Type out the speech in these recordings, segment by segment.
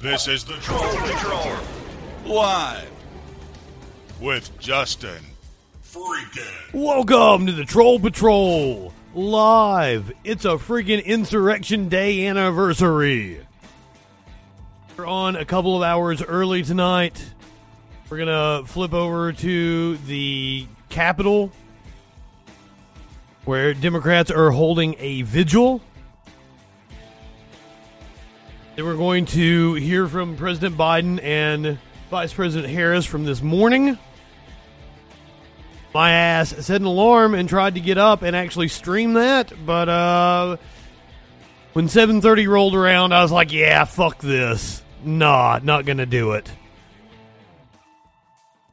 This is the Troll Patrol. Live. With Justin. Freaking. Welcome to the Troll Patrol live. It's a freaking Insurrection Day anniversary. We're on a couple of hours early tonight. We're gonna flip over to the Capitol, where Democrats are holding a vigil. We're going to hear from President Biden and Vice President Harris from this morning. My ass set an alarm and tried to get up and actually stream that, but uh, when 7:30 rolled around, I was like, "Yeah, fuck this. Nah, not gonna do it."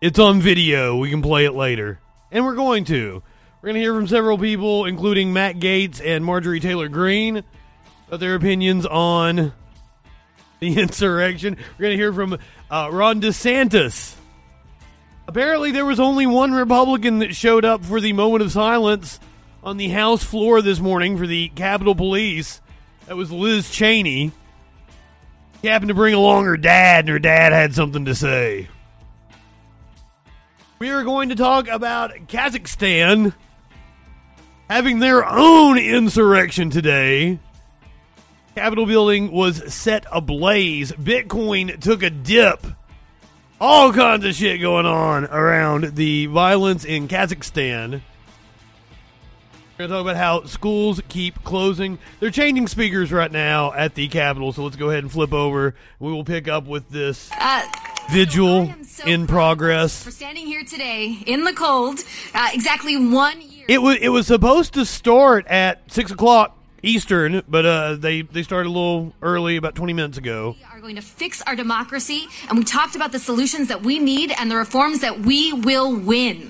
It's on video. We can play it later, and we're going to. We're going to hear from several people, including Matt Gaetz and Marjorie Taylor Greene, about their opinions on the insurrection. We're going to hear from uh, Ron DeSantis. Apparently, there was only one Republican that showed up for the moment of silence on the House floor this morning for the Capitol Police. That was Liz Cheney. She happened to bring along her dad, and her dad had something to say. We are going to talk about Kazakhstan having their own insurrection today. Capitol building was set ablaze. Bitcoin took a dip. All kinds of shit going on around the violence in Kazakhstan. We're going to talk about how schools keep closing. They're changing speakers right now at the Capitol, so let's go ahead and flip over. We will pick up with this Uh, vigil so in progress. For standing here today in the cold, uh, exactly one year. It was it was supposed to start at six o'clock Eastern, but uh, they they started a little early, about twenty minutes ago. we are going to fix our democracy, and we talked about the solutions that we need and the reforms that we will win.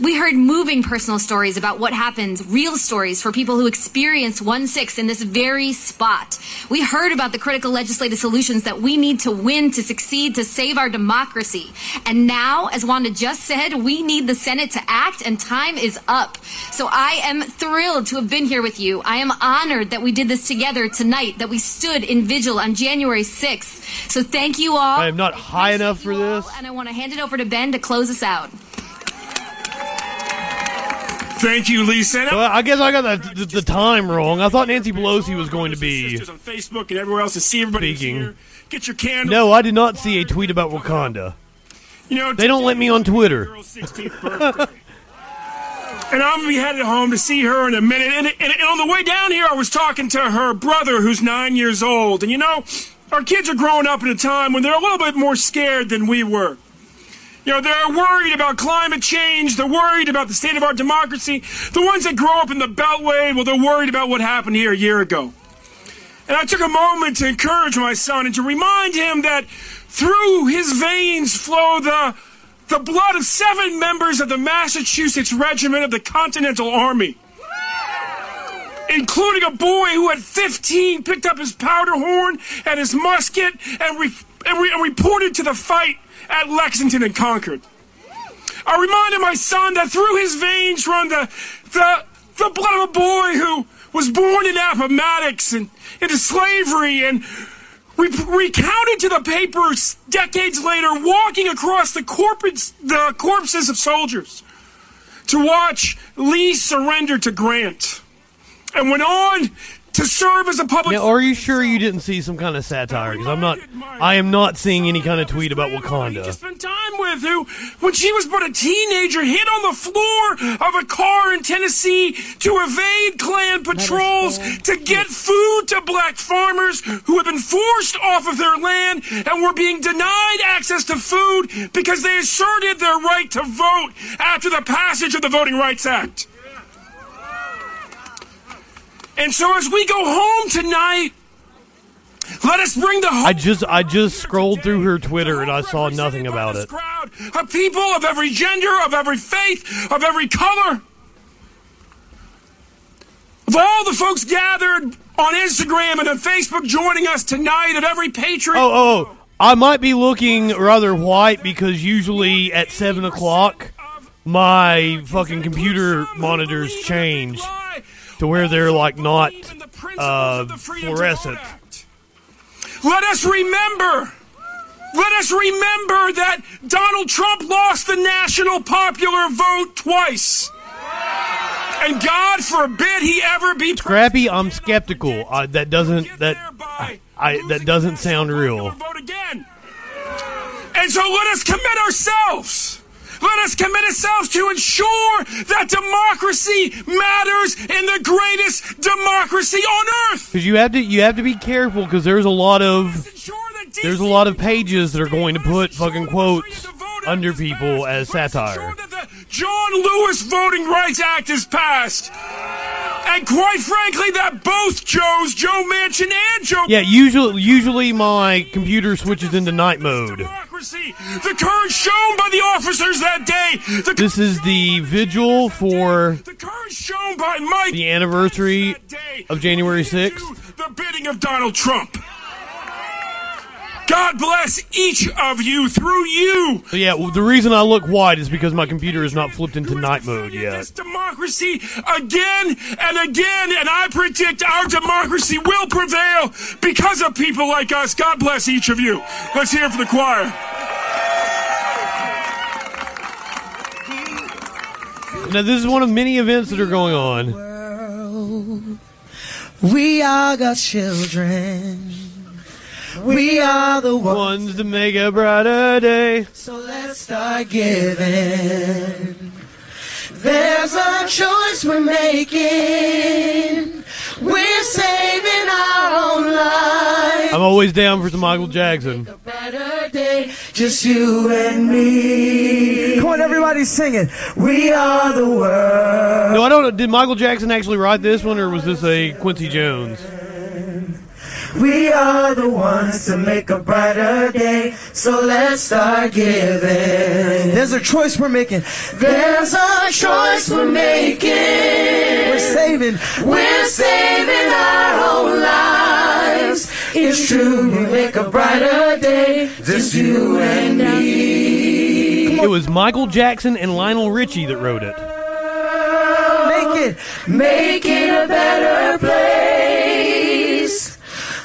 We heard moving personal stories about what happens, real stories for people who experienced 1 6 in this very spot. We heard about the critical legislative solutions that we need to win, to succeed, to save our democracy. And now, as Wanda just said, we need the Senate to act, and time is up. So I am thrilled to have been here with you. I am honored that we did this together tonight, that we stood in vigil on January 6th. So thank you all. I am not high enough for you all, this. And I want to hand it over to Ben to close us out. Thank you, Lisa. I guess I got the, the, the time wrong. I thought Nancy Pelosi was going to be. On Facebook and everywhere else to see everybody Speaking. Get your candles. No, I did not see a tweet about Wakanda. you know They don't let me on Twitter. Girl's 16th birthday. and I'm gonna be headed home to see her in a minute. And, and, and on the way down here, I was talking to her brother, who's nine years old. And you know, our kids are growing up in a time when they're a little bit more scared than we were. You know, they're worried about climate change. They're worried about the state of our democracy. The ones that grow up in the Beltway, well, they're worried about what happened here a year ago. And I took a moment to encourage my son and to remind him that through his veins flow the, the blood of seven members of the Massachusetts Regiment of the Continental Army, including a boy who at 15 picked up his powder horn and his musket and, re- and, re- and reported to the fight at Lexington and Concord. I reminded my son that through his veins run the, the, the blood of a boy who was born in Appomattox and into slavery and re- recounted to the papers decades later, walking across the, corpus, the corpses of soldiers to watch Lee surrender to Grant and went on to serve as a public. Now, are you sure you didn't see some kind of satire? Because I'm not. I am not seeing any kind of tweet about Wakanda. just spent time with who, when she was but a teenager, hid on the floor of a car in Tennessee to evade Klan patrols to get food to black farmers who had been forced off of their land and were being denied access to food because they asserted their right to vote after the passage of the Voting Rights Act. And so as we go home tonight, let us bring the I just I just scrolled through her Twitter and I saw nothing about it. Crowd of people of every gender, of every faith, of every color. Of all the folks gathered on Instagram and on Facebook joining us tonight at every Patriot. Oh, oh, oh. I might be looking rather white because usually at seven o'clock my fucking computer monitors change to where they're like not uh, fluorescent. let us remember. Let us remember that Donald Trump lost the national popular vote twice. And God forbid he ever be Scrappy, I'm skeptical. Uh, that doesn't that I that doesn't sound real. And so let us commit ourselves. Let us commit ourselves to ensure that democracy matters in the greatest democracy on earth. Because you have to you have to be careful because there's a lot of there's a lot of pages that are going to put fucking quotes under people as satire. ensure that the John Lewis Voting Rights Act is passed. And quite frankly, that both Joes, Joe Manchin and Joe Yeah, usually usually my computer switches into night mode. democracy, the courage shown by the officers that day, the, This is the vigil for the courage shown by Mike the anniversary of January to 6th. the bidding of Donald Trump. God bless each of you through you. Yeah, well, the reason I look white is because my computer is not flipped into night mode defended yet. This democracy again and again, and I predict our democracy will prevail because of people like us. God bless each of you. Let's hear it for the choir. Now this is one of many events that are going on. We are God's children. We are the ones. Ones to make a brighter day. So let's start giving. There's a choice we're making. We're saving our own lives. I'm always down for some Michael Jackson. A better day, just you and me. Come on, everybody sing it. We are the world. No, I don't know. Did Michael Jackson actually write this one, or was this a Quincy Jones? We are the ones to make a brighter day. So let's start giving. There's a choice we're making. There's a choice we're making. We're saving. We're saving our own lives. It's true, we make a brighter day. Just you and me. It was Michael Jackson and Lionel Richie that wrote it. Make it, make it a better place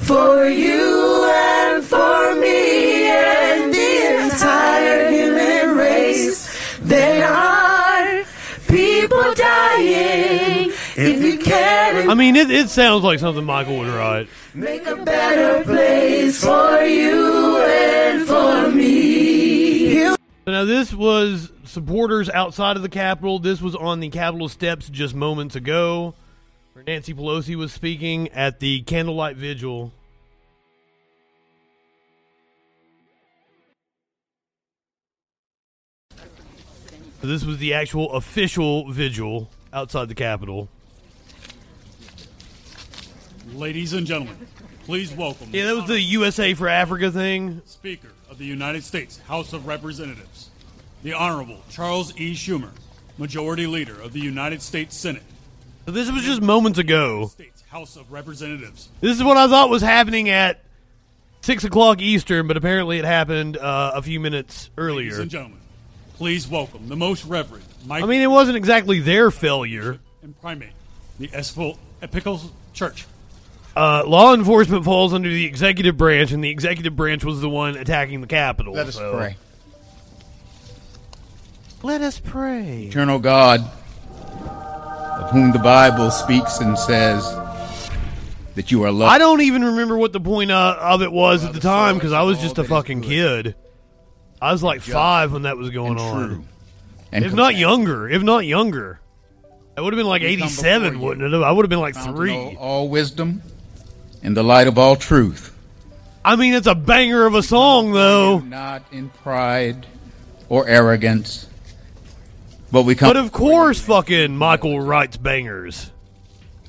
for you and for me and the entire human race. There are people dying. If you can I mean, it, it sounds like something Michael would write. make a better place for you and for me. Now this was supporters outside of the Capitol. This was on the Capitol steps just moments ago, where Nancy Pelosi was speaking at the candlelight vigil. This was the actual official vigil outside the Capitol. Ladies and gentlemen, please welcome Yeah, that was the USA for Africa thing. Speaker of the United States House of Representatives, the Honorable Charles E. Schumer, Majority Leader of the United States Senate, So this was just moments ago. States House of Representatives. This is what I thought was happening at six o'clock Eastern, but apparently it happened uh, a few minutes earlier. Ladies and gentlemen, please welcome the Most Reverend Mike I mean, it wasn't exactly their failure. and Primate, the Espel Episcopal Church. Uh, law enforcement falls under the executive branch, and the executive branch was the one attacking the Capitol. Let us so- pray. Let us pray. Eternal God, of whom the Bible speaks and says that you are loved. I don't even remember what the point uh, of it was at the time because I was just a fucking kid. I was like five when that was going and on. And If not younger, if not younger. That would have been like 87, wouldn't it? I would have been like three. all, all wisdom in the light of all truth. I mean, it's a banger of a song, though. Not in pride or arrogance, but we come. But of course, fucking Michael writes bangers.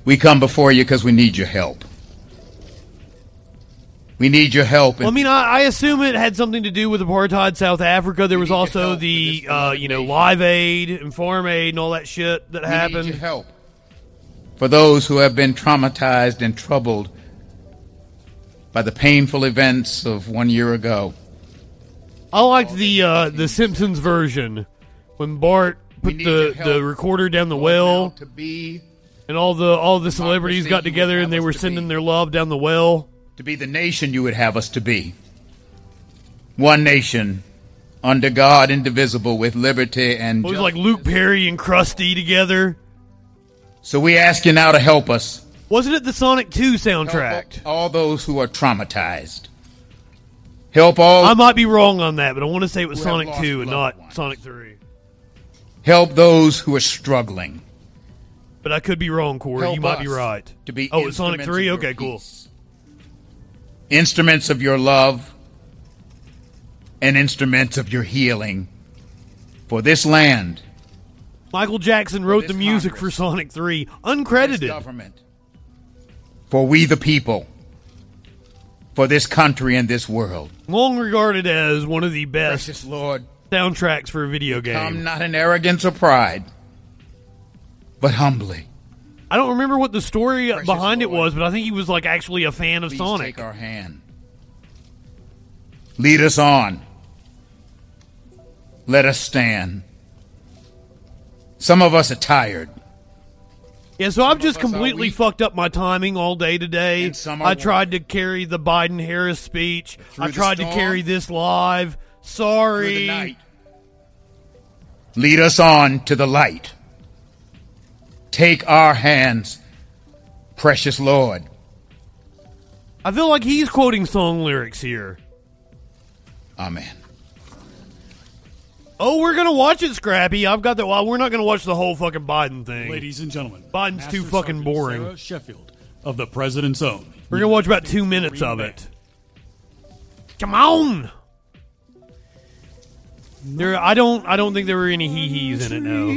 we come before you because we need your help. We need your help. Well, I mean, I, I assume it had something to do with apartheid South Africa. There was also the, uh, you know. Live Aid and Farm Aid and all that shit that We need happened. your help for those who have been traumatized and troubled by the painful events of one year ago. I liked the uh, the Simpsons version when Bart put the, the recorder down the well, to be and all the all the celebrities got together and they were sending be. their love down the well. to be the nation you would have us to be. One nation under God, indivisible, with liberty and It was like Luke Perry and Krusty together. So we ask you now to help us. Wasn't it the Sonic 2 soundtrack? Help all those who are traumatized. Help all. I might be wrong on that, but I want to say it was Sonic 2 and not Sonic 3. Help those who are struggling. But I could be wrong, Corey. Help you might be right. To be oh, it's Sonic 3? of your Okay, cool. peace. Instruments of your love and instruments of your healing for this land, Michael Jackson wrote the music for Sonic 3, this uncredited. government, for we the people, for this country and this world. Long regarded as one of the best Precious Lord, soundtracks for a video game. come not in arrogance or pride, but humbly. I don't remember what the story Precious behind it was, but I think he was like actually a fan of Please Sonic. take our hand. Lead us on. Let us stand. Some of us are tired. Yeah, so I've just of us are completely fucked up my timing all day today. And some are I tried to carry the Biden Harris speech. I tried to carry this live. Through Sorry. the night. Lead us on to the light. Take our hands, precious Lord. I feel like he's quoting song lyrics here. Amen. Oh, we're gonna watch it, Scrappy. I've got the. Well, we're not gonna watch the whole fucking Biden thing. Ladies and gentlemen, Biden's Master too fucking Sergeant boring. Sarah Sheffield of the President's Own. We're gonna watch about two minutes of it. Come on. There, I don't. I don't think there were any hee hees in it. No.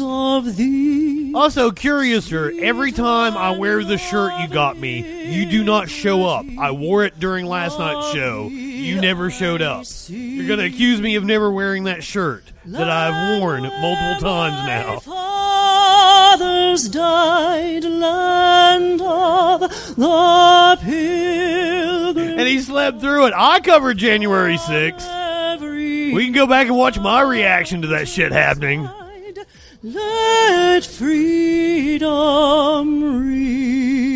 of thee. Also, curiouser, every time I wear the shirt you got me, you do not show up. I wore it during last night's show. You never showed up. You're going to accuse me of never wearing that shirt that I've worn multiple times now. Fathers died, land of the pilgrim. And he slept through it. I covered January 6th. We can go back and watch my reaction to that shit happening. Let freedom ring.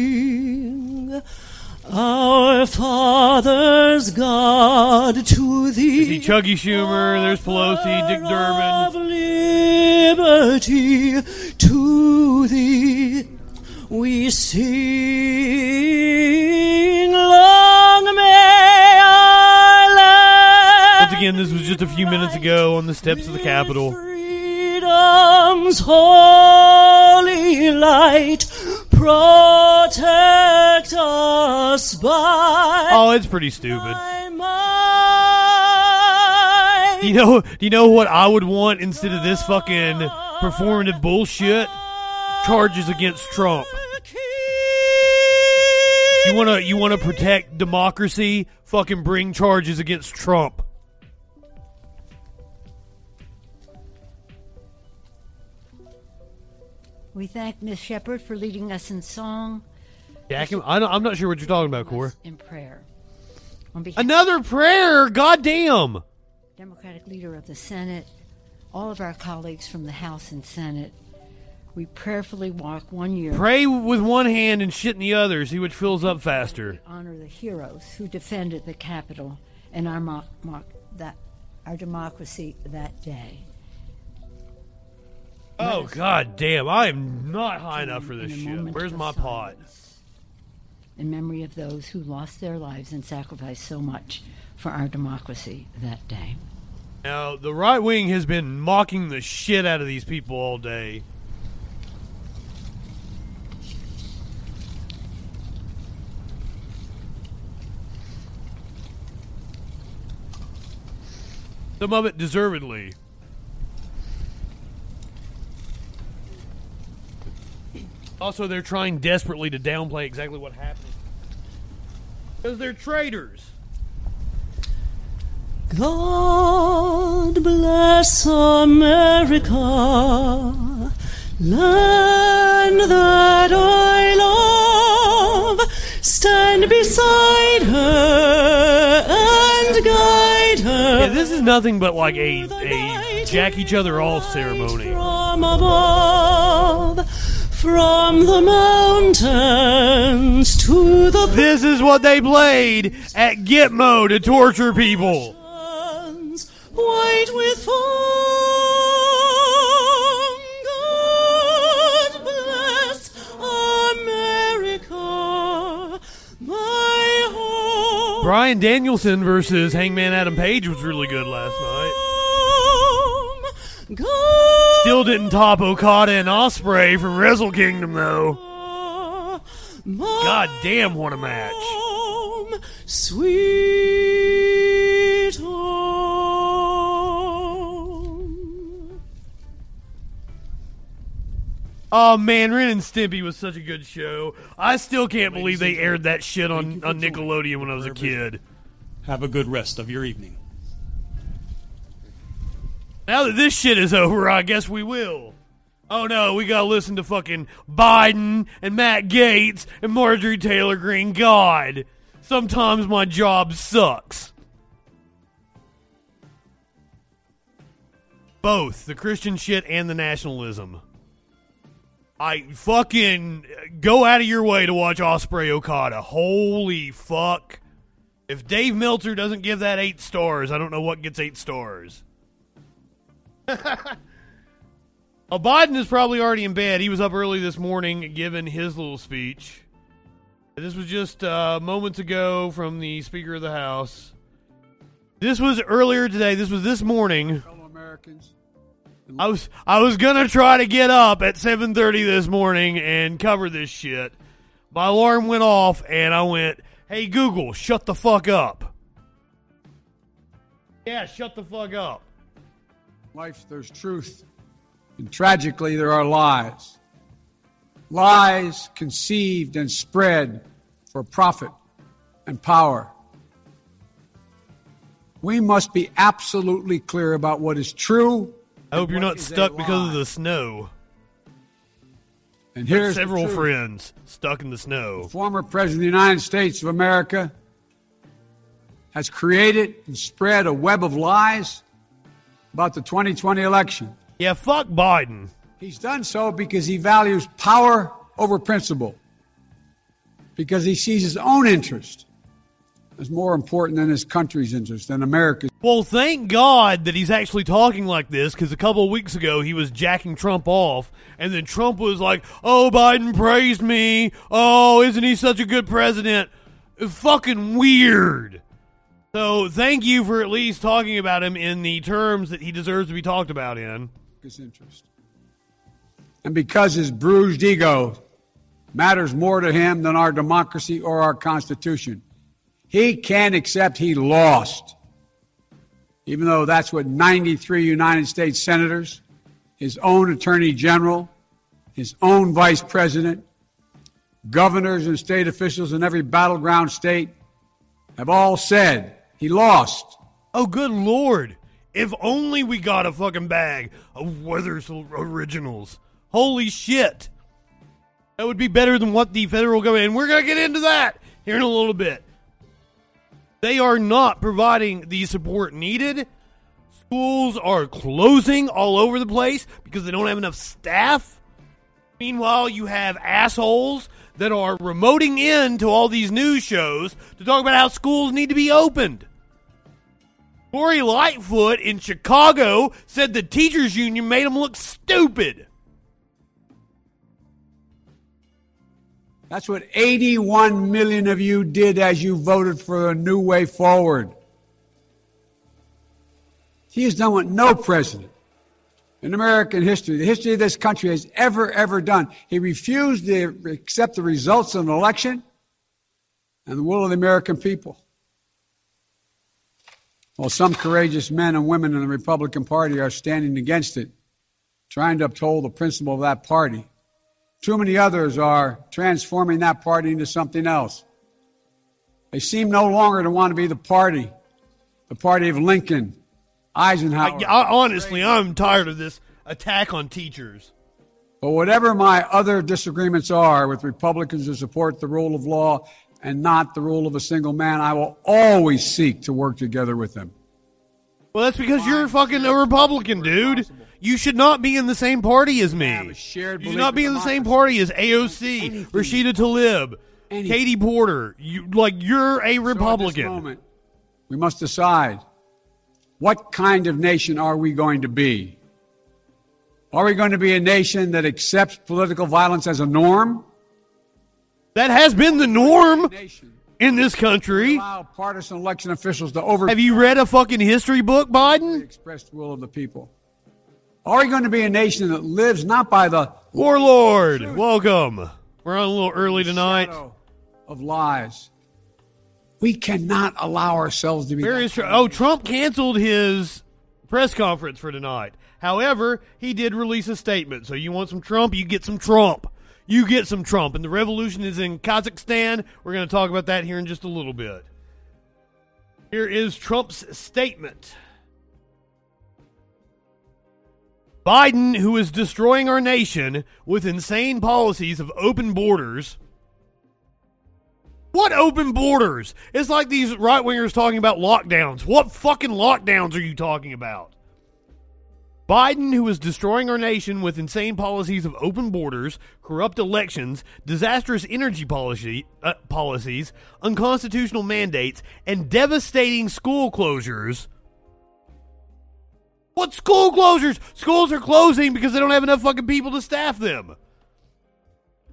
Our fathers, God, to thee. See Chuggy Schumer, there's Pelosi, Dick Durbin. Of liberty to thee we sing. Long may our again, this was just a few minutes ago on the steps of the Capitol. freedom's holy light protect us by Oh, it's pretty stupid. You know, do you know what I would want instead of this fucking performative bullshit? Charges against Trump. You wanna you wanna protect democracy? Fucking bring charges against Trump. We thank Miss Shepard for leading us in song Jack, I don't, I'm not sure what you're talking about, Core. in prayer. Another prayer. Goddamn. Democratic leader of the Senate, all of our colleagues from the House and Senate, we prayerfully walk one year Pray with one hand and shit in the other. See which fills up faster. honor the heroes who defended the Capitol and our mo- mo- that our democracy that day. Oh god damn! I am not high enough for this shit. Where's my pot? In memory of those who lost their lives and sacrificed so much for our democracy that day. Now the right wing has been mocking the shit out of these people all day. Some of it deservedly. Also, they're trying desperately to downplay exactly what happened. Because they're traitors. God bless America, land that I love. Stand beside her and guide her. Yeah, this is nothing but like a, a jack each other off ceremony. From above, From the mountains to the This is what they played at Gitmo to torture people. white with foam. God bless America, my home. Brian Danielson versus Hangman Adam Page was really good last night. God Still didn't top Okada and Osprey from Wrestle Kingdom though. my God damn, what a match! home, sweet home. Oh man, Ren and Stimpy was such a good show. I still can't believe they aired that shit on, on Nickelodeon when I was a kid. Have a good rest of your evening. Now that this shit is over, I guess we will. Oh no, we gotta listen to fucking Biden and Matt Gaetz and Marjorie Taylor Greene. God, sometimes my job sucks. Both the Christian shit and the nationalism. I fucking go out of your way to watch Osprey Okada. Holy fuck. If Dave Meltzer doesn't give that eight stars, I don't know what gets eight stars. Uh, Biden is probably already in bed. He was up early this morning giving his little speech. This was just uh, moments ago from the Speaker of the House. This was earlier today. This was this morning. fellow Americans. I was I was gonna try to get up at seven thirty this morning and cover this shit. My alarm went off and I went, "Hey Google, shut the fuck up." Yeah, shut the fuck up. Life, there's truth. And tragically, there are lies. Lies conceived and spread for profit and power. We must be absolutely clear about what is true. I hope you're not stuck because of the snow. And here's the several friends stuck in the snow. former President of the United States of America has created and spread a web of lies about the 2020 election. Yeah, fuck Biden. He's done so because he values power over principle, because he sees his own interest as more important than his country's interest and America's. Well, thank God that he's actually talking like this because a couple of weeks ago he was jacking Trump off, and then Trump was like, "Oh, Biden praised me. Oh, isn't he such a good president?" Fucking weird. So, thank you for at least talking about him in the terms that he deserves to be talked about in. Interest. And because his bruised ego matters more to him than our democracy or our Constitution, he can't accept he lost. Even though that's what 93 United States senators, his own attorney general, his own vice president, governors and state officials in every battleground state have all said he lost. Oh, good lord. If only we got a fucking bag of Werther's originals. Holy shit. That would be better than what the federal government, and we're going to get into that here in a little bit. They are not providing the support needed. Schools are closing all over the place because they don't have enough staff. Meanwhile, you have assholes that are remoting in to all these news shows to talk about how schools need to be opened. Lori Lightfoot in Chicago said the teachers union made them look stupid. That's what 81 million of you did as you voted for a new way forward. He has done what no president in American history, the history of this country, has ever, ever done. He refused to accept the results of an election and the will of the American people. While some courageous men and women in the Republican Party are standing against it, trying to uphold the principle of that party. Too many others are transforming that party into something else. They seem no longer to want to be the party, the party of Lincoln, Eisenhower. I, I- honestly, I'm tired of this attack on teachers. But whatever my other disagreements are with Republicans who support the rule of law and not the rule of a single man, I will always seek to work together with them. Well, that's because you're fucking a Republican, dude. You should not be in the same party as me. You should not be in the same party as AOC, Anything. Rashida Tlaib, Anything. Katie Porter. You like you're a So Republican. moment, we must decide what kind of nation are we going to be? Are we going to be a nation that accepts political violence as a norm? That has been the norm in this country. allow partisan election officials to over Have you read a fucking history book, the Biden? expressed will of the people? Are we going to be a nation that lives not by the Warlord, welcome. We're on a little early tonight. of lies? We cannot allow ourselves to be. Is Tr- oh Trump canceled his press conference for tonight. However, he did release a statement. So you want some Trump, you get some Trump. You get some Trump. And the revolution is in Kazakhstan. We're going to talk about that here in just a little bit. Here is Trump's statement. Biden, who is destroying our nation with insane policies of open borders. What open borders? It's like these right wingers talking about lockdowns. What fucking lockdowns are you talking about? Biden, who is destroying our nation with insane policies of open borders, corrupt elections, disastrous energy policy, uh, policies, unconstitutional mandates, and devastating school closures. What school closures? Schools are closing because they don't have enough fucking people to staff them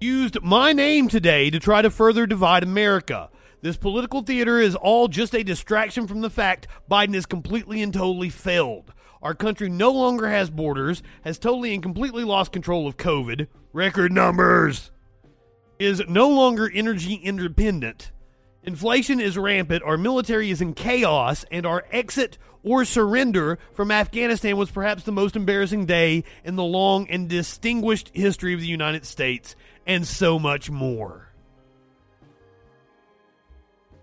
used my name today to try to further divide America. This political theater is all just a distraction from the fact Biden has completely and totally failed. Our country no longer has borders, has totally and completely lost control of COVID, record numbers, is no longer energy independent. Inflation is rampant, our military is in chaos, and our exit or surrender from Afghanistan was perhaps the most embarrassing day in the long and distinguished history of the United States, and so much more.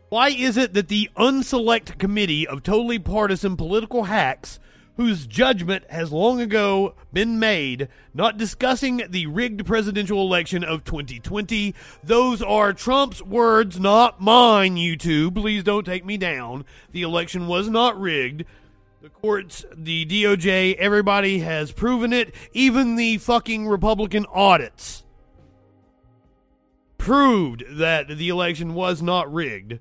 Why is it that the unselect committee of totally partisan political hacks, whose judgment has long ago been made, not discussing the rigged presidential election of 2020, those are Trump's words, not mine, YouTube. Please don't take me down. The election was not rigged. The courts, the DOJ, everybody has proven it. Even the fucking Republican audits proved that the election was not rigged.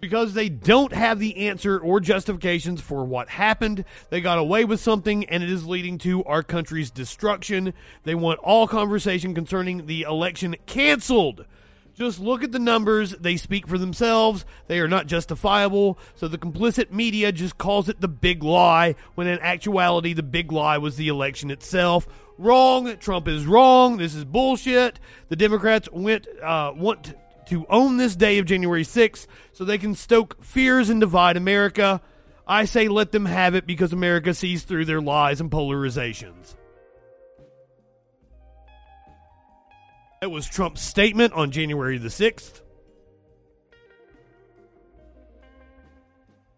Because they don't have the answer or justifications for what happened. They got away with something, and it is leading to our country's destruction. They want all conversation concerning the election canceled. Just look at the numbers. They speak for themselves. They are not justifiable. So the complicit media just calls it the big lie, when in actuality, the big lie was the election itself. Wrong. Trump is wrong. This is bullshit. The Democrats went uh, want to own this day of January 6th so they can stoke fears and divide America. I say let them have it because America sees through their lies and polarizations. That was Trump's statement on January the 6th.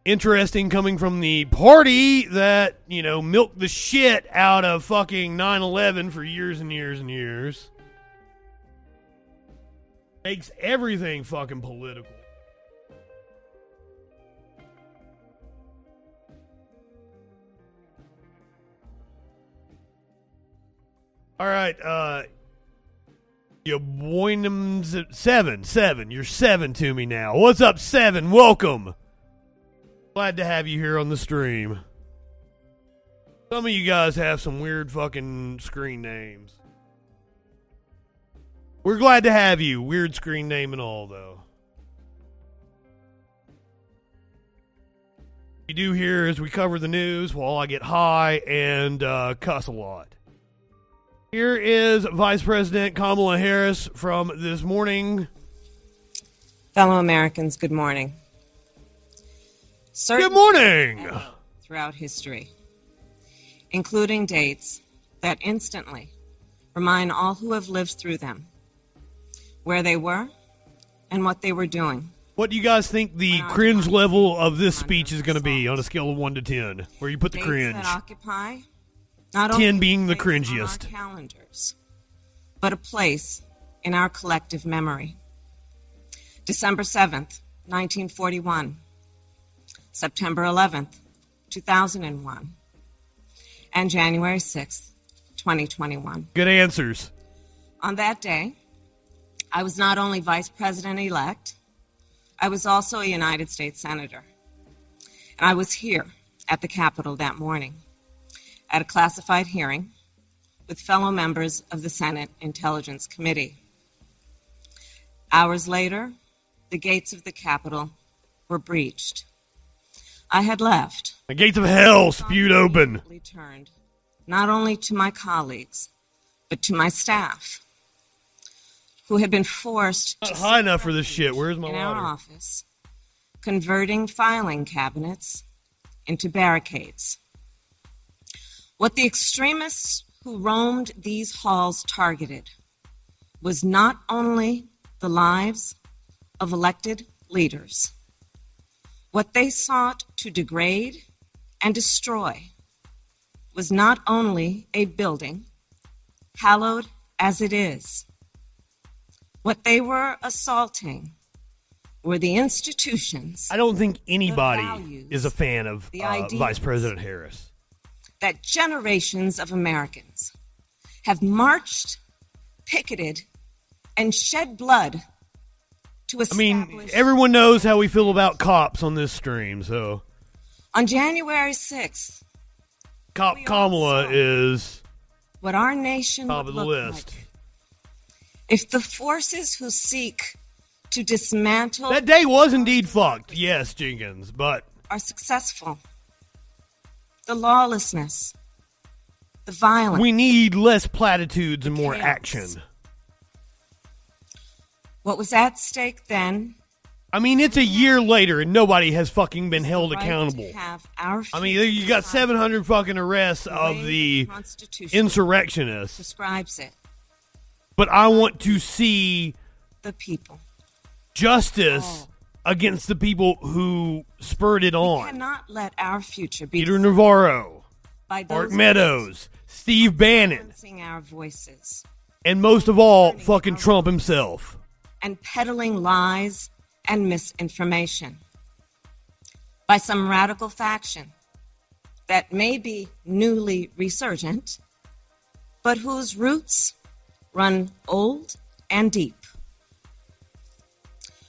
Interesting coming from the party that, you know, milked the shit out of fucking 9 11 for years and years and years. Makes everything fucking political. All right, uh, you Boynham's seven, seven. You're seven to me now. What's up, seven? Welcome. Glad to have you here on the stream. Some of you guys have some weird fucking screen names. We're glad to have you. Weird screen name and all, though. We do here is we cover the news while I get high and uh, cuss a lot. Here is Vice President Kamala Harris from this morning. Fellow Americans, good morning. Certain Good morning. throughout history, including dates that instantly remind all who have lived through them where they were and what they were doing. What do you guys think the cringe level of this speech is going to be on a scale of 1 to 10? Where you put the cringe? that occupy not 10 only being the cringiest. calendars, but a place in our collective memory. December 7th, 1941. September 11th, 2001. and January 6th, 2021. Good answers. On that day, I was not only vice president elect, I was also a United States Senator. And I was here at the Capitol that morning at a classified hearing with fellow members of the Senate Intelligence Committee. Hours later, the gates of the Capitol were breached. I had left. The gates of hell spewed open. Turned not only to my colleagues, but to my staff, who had been forced Not high enough for this shit. Where's my in our office, converting filing cabinets into barricades. What the extremists who roamed these halls targeted was not only the lives of elected leaders, what they sought to degrade and destroy was not only a building, hallowed as it is. What they were assaulting were the institutions I don't think anybody values, is a fan of uh. Vice President Harris. that generations of Americans have marched, picketed, and shed blood to establish. I mean, everyone knows how we feel about cops on this stream, so on January 6th, Cop Kamala is what our nation top of the list. like if the forces who seek to dismantle That day was indeed fucked, yes, Jenkins, but are successful. The lawlessness, the violence. we need less platitudes and more Chaos. action. what was at stake then I mean, it's a year later and nobody has fucking been held right accountable. I mean, you got 700 fucking arrests of the Constitution insurrectionists, Describes it. But I want to see The people justice oh. against the people who spurred it on. cannot let our future be Peter Navarro, by Mark Meadows, Steve Bannon, our voices and most of all, fucking Trump himself. and peddling lies and misinformation by some radical faction that may be newly resurgent, but whose roots run old and deep.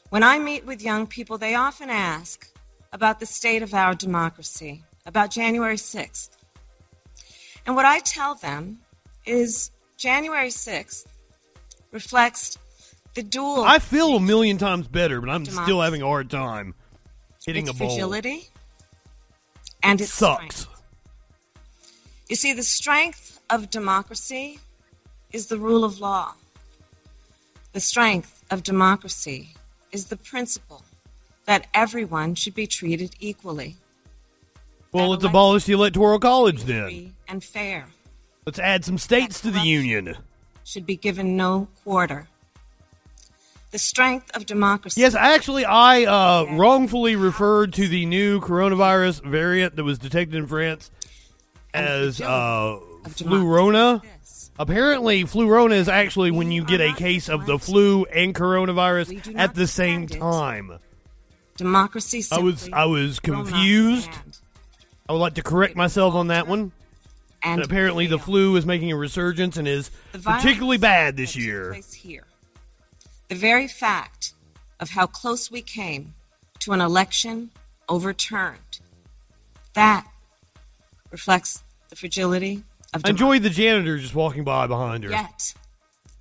When I meet with young people, they often ask about the state of our democracy, about January 6th. And what I tell them is January 6th reflects the dual I feel a million times better, but I'm still having a hard time hitting its a bowl. fragility and its Sucks. strength. You see, the strength of democracy is the rule of law. The strength of democracy is the principle that everyone should be treated equally Well, let's abolish the electoral college then. and fair, Let's add some states to the union. should be given no quarter. The strength of democracy. Yes, actually, I uh, wrongfully referred to the new coronavirus variant that was detected in France as uh, flurona. Apparently, flurona is actually when you get a case of the flu and coronavirus at the same time. Democracy I was I was confused. I would like to correct myself on that one. And apparently, the flu is making a resurgence and is particularly bad this year. here. The very fact of how close we came to an election overturned, that reflects the fragility of I enjoyed the janitor just walking by behind her. Yet,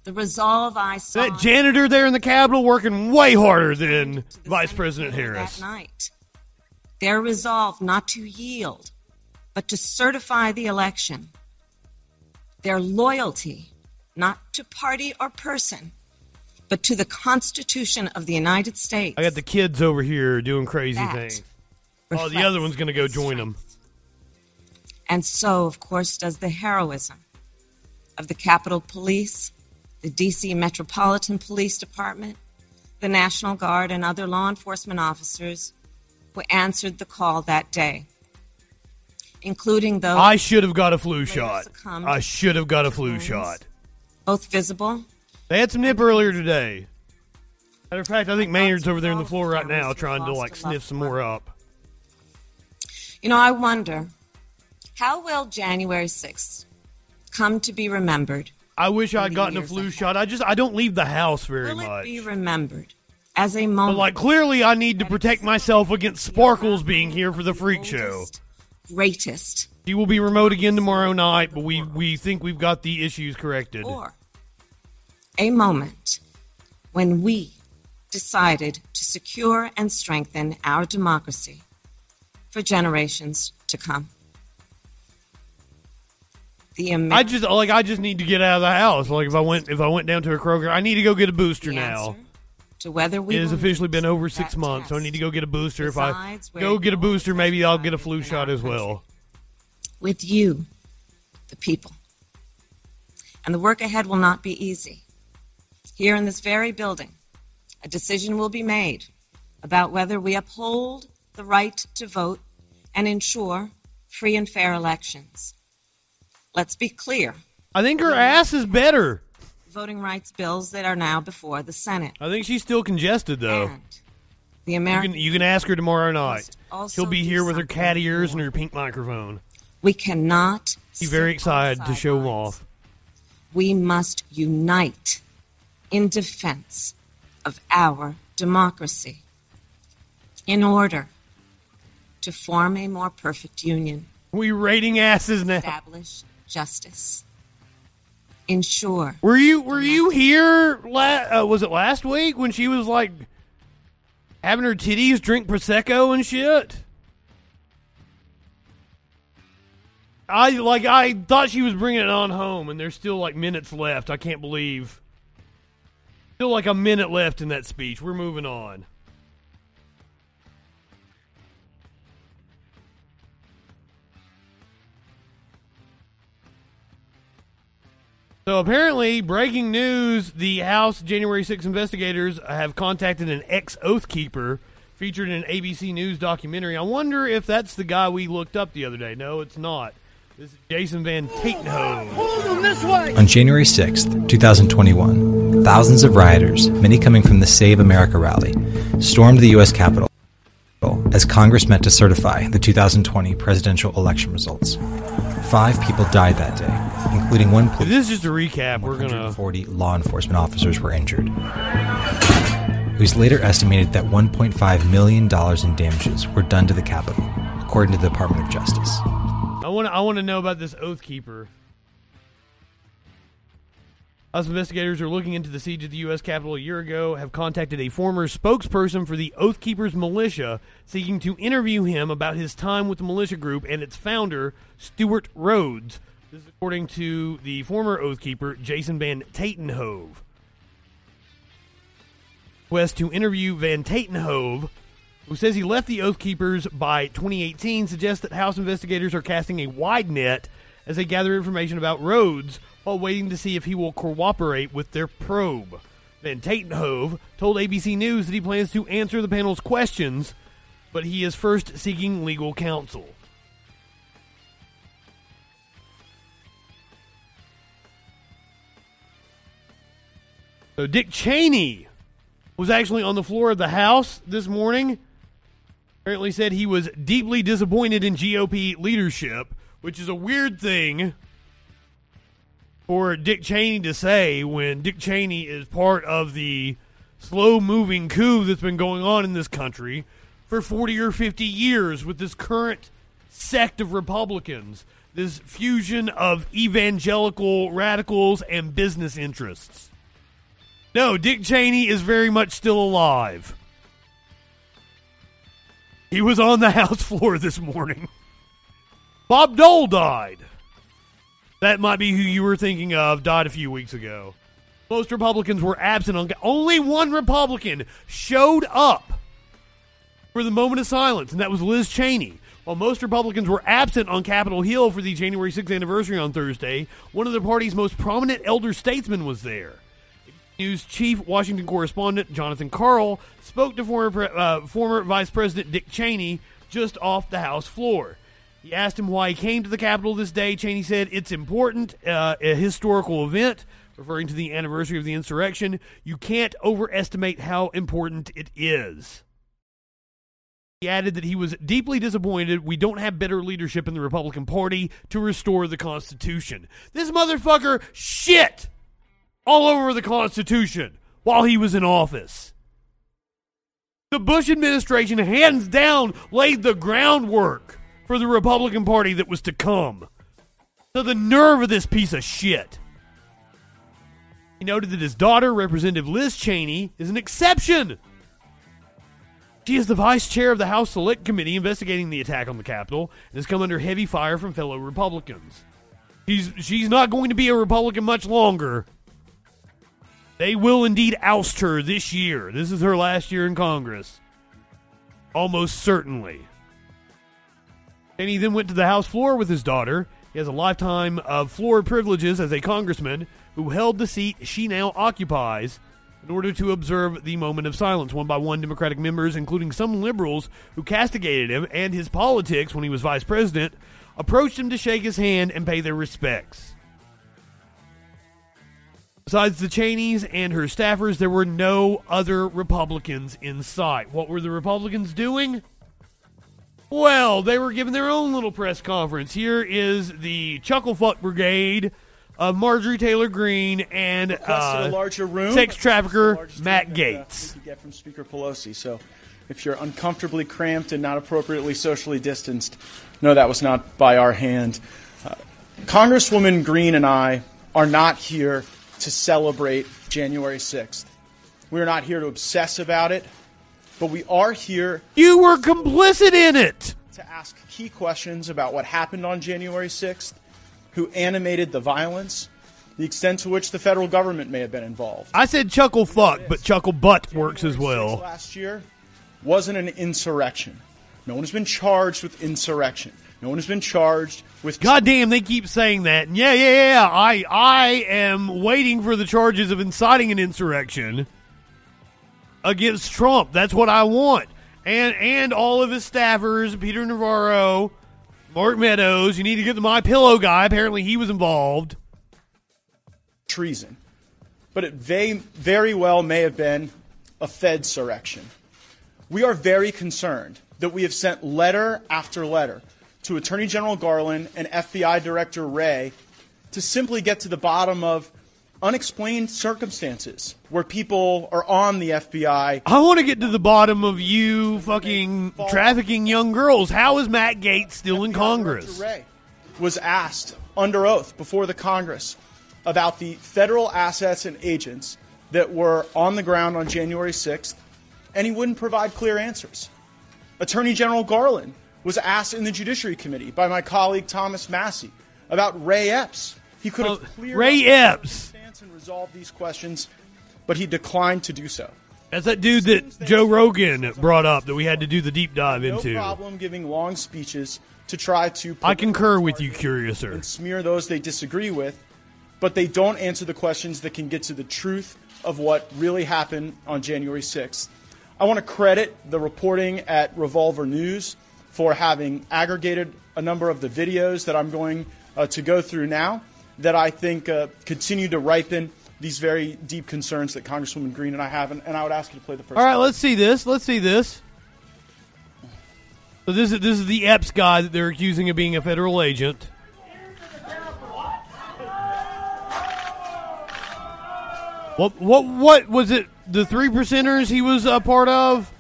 the resolve I saw That janitor there in the Capitol working way harder than Vice President Harris. that night, their resolve not to yield, but to certify the election, their loyalty not to party or person, but to the Constitution of the United States. I got the kids over here doing crazy That things. Oh, the other one's going to go join them. And so, of course, does the heroism of the Capitol Police, the D.C. Metropolitan Police Department, the National Guard, and other law enforcement officers who answered the call that day, including those I should have got a flu shot. I should have got a flu wounds, shot. both visible They had some nip earlier today. Matter of fact, I think Maynard's over there on the floor right now trying to like sniff some more up. You know, I wonder How will January 6th come to be remembered? I wish I'd gotten a flu shot. I just I don't leave the house very Will it much. be remembered as a But moment like clearly I need to protect myself against Sparkles being here for the freak show. greatest He will be remote again tomorrow night, but we we think we've got the issues corrected. or a moment when we decided to secure and strengthen our democracy for generations to come? The I just like I just need to get out of the house. Like if I went if I went down to a Kroger, I need to go get a booster now. to whether we It has officially been over six months, so I need to go get a booster. If I go get a booster, maybe I'll get a flu shot as well. with you, the people. And the work ahead will not be easy. Here in this very building, a decision will be made about whether we uphold the right to vote and ensure free and fair elections. Let's be clear I think her ass is better. voting rights bills that are now before the Senate. I think she's still congested though. And The You American can you can ask her tomorrow night. She'll be here with her cat ears and her pink microphone. we cannot She's very excited to show them off. we must unite in defense of our democracy in order to form a more perfect union, We rating asses now. establish justice, ensure Were you were you here? La- uh, was it last week when she was like having her titties drink prosecco and shit? I like I thought she was bringing it on home, and there's still like minutes left. I can't believe. Still like a minute left in that speech. We're moving on. So apparently, breaking news: the House January 6 investigators have contacted an ex-oath keeper featured in an ABC News documentary. I wonder if that's the guy we looked up the other day. No, it's not. This is Jason Van Tatenhove. On January 6th, 2021, thousands of rioters, many coming from the Save America rally, stormed the U.S. Capitol as Congress met to certify the 2020 presidential election results. Five people died that day, including one police. This is just a recap. We're gonna 140 law enforcement officers were injured. It was later estimated that $1.5 million in damages were done to the Capitol, according to the Department of Justice. I want. I want to know about this oath keeper. Us investigators are looking into the siege of the U.S. Capitol a year ago. Have contacted a former spokesperson for the Oath Keepers militia, seeking to interview him about his time with the militia group and its founder, Stewart Rhodes. This is according to the former Oath Keeper, Jason Van Tatenhove. Request to interview Van Tatenhove, who says he left the Oath Keepers by 2018, suggests that House investigators are casting a wide net as they gather information about Rhodes while waiting to see if he will cooperate with their probe. Van Tatenhove told ABC News that he plans to answer the panel's questions, but he is first seeking legal counsel. So Dick Cheney was actually on the floor of the House this morning. Apparently said he was deeply disappointed in GOP leadership, which is a weird thing for Dick Cheney to say when Dick Cheney is part of the slow moving coup that's been going on in this country for 40 or 50 years with this current sect of Republicans, this fusion of evangelical radicals and business interests. No, Dick Cheney is very much still alive. He was on the House floor this morning. Bob Dole died. That might be who you were thinking of, died a few weeks ago. Most Republicans were absent on. Only one Republican showed up for the moment of silence, and that was Liz Cheney. While most Republicans were absent on Capitol Hill for the January 6th anniversary on Thursday, one of the party's most prominent elder statesmen was there. News chief Washington correspondent Jonathan Karl spoke to former uh, former Vice President Dick Cheney just off the House floor. He asked him why he came to the Capitol this day. Cheney said it's important, uh, a historical event, referring to the anniversary of the insurrection. You can't overestimate how important it is. He added that he was deeply disappointed we don't have better leadership in the Republican Party to restore the Constitution. This motherfucker shit all over the Constitution while he was in office. The Bush administration, hands down, laid the groundwork for the Republican Party that was to come. So the nerve of this piece of shit. He noted that his daughter, Representative Liz Cheney, is an exception. She is the vice chair of the House Select Committee investigating the attack on the Capitol and has come under heavy fire from fellow Republicans. She's, she's not going to be a Republican much longer. They will indeed oust her this year. This is her last year in Congress. Almost certainly. And he then went to the House floor with his daughter. He has a lifetime of floor privileges as a congressman who held the seat she now occupies in order to observe the moment of silence. One by one, Democratic members, including some liberals who castigated him and his politics when he was vice president, approached him to shake his hand and pay their respects. Besides the Cheneys and her staffers, there were no other Republicans in sight. What were the Republicans doing? Well, they were giving their own little press conference. Here is the Chucklefuck Brigade of Marjorie Taylor Greene and uh, a larger room. sex trafficker Matt uh, Gaetz. we get from Speaker Pelosi. So, if you're uncomfortably cramped and not appropriately socially distanced, no, that was not by our hand. Uh, Congresswoman Greene and I are not here to celebrate January 6th. We're not here to obsess about it, but we are here. You were complicit in it. To ask key questions about what happened on January 6th, who animated the violence, the extent to which the federal government may have been involved. I said chuckle fuck, but chuckle butt works as well. last year wasn't an insurrection. No one has been charged with insurrection. No one has been charged with. God damn, they keep saying that. And yeah, yeah, yeah. I I am waiting for the charges of inciting an insurrection against Trump. That's what I want. And and all of his staffers, Peter Navarro, Mark Meadows. You need to get the My Pillow guy. Apparently, he was involved. treason. But it very, very well may have been a Fed surrection. We are very concerned that we have sent letter after letter to Attorney General Garland and FBI Director Wray to simply get to the bottom of unexplained circumstances where people are on the FBI. I want to get to the bottom of you fucking trafficking young girls. How is Matt Gaetz still in Congress? Wray was asked under oath before the Congress about the federal assets and agents that were on the ground on January 6th, and he wouldn't provide clear answers. Attorney General Garland was asked in the Judiciary Committee by my colleague Thomas Massie about Ray Epps. He could have cleared Ray Epps. Resolved these questions, but he declined to do so. That's that dude that Joe Rogan brought up that we had to do the deep dive No into. problem giving long speeches to try to I concur with you, Curiouser. and smear those they disagree with, but they don't answer the questions that can get to the truth of what really happened on January 6th. I want to credit the reporting at Revolver News for having aggregated a number of the videos that I'm going uh, to go through now that I think uh, continue to ripen these very deep concerns that Congresswoman Greene and I have, and, and I would ask you to play the first. All right, let's see this. Let's see this. So this is this is the Epps guy that they're accusing of being a federal agent. What what what was it? The three percenters he was a part of.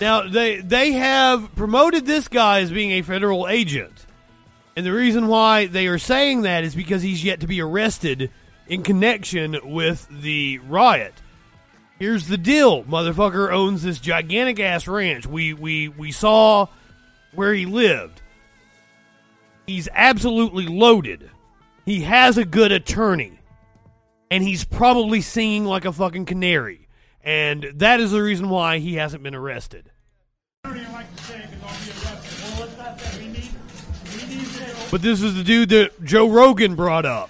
Now they they have promoted this guy as being a federal agent, and the reason why they are saying that is because he's yet to be arrested in connection with the riot. Here's the deal: motherfucker owns this gigantic ass ranch. We we we saw where he lived. He's absolutely loaded. He has a good attorney, and he's probably singing like a fucking canary. And that is the reason why he hasn't been arrested. But this is the dude that Joe Rogan brought up.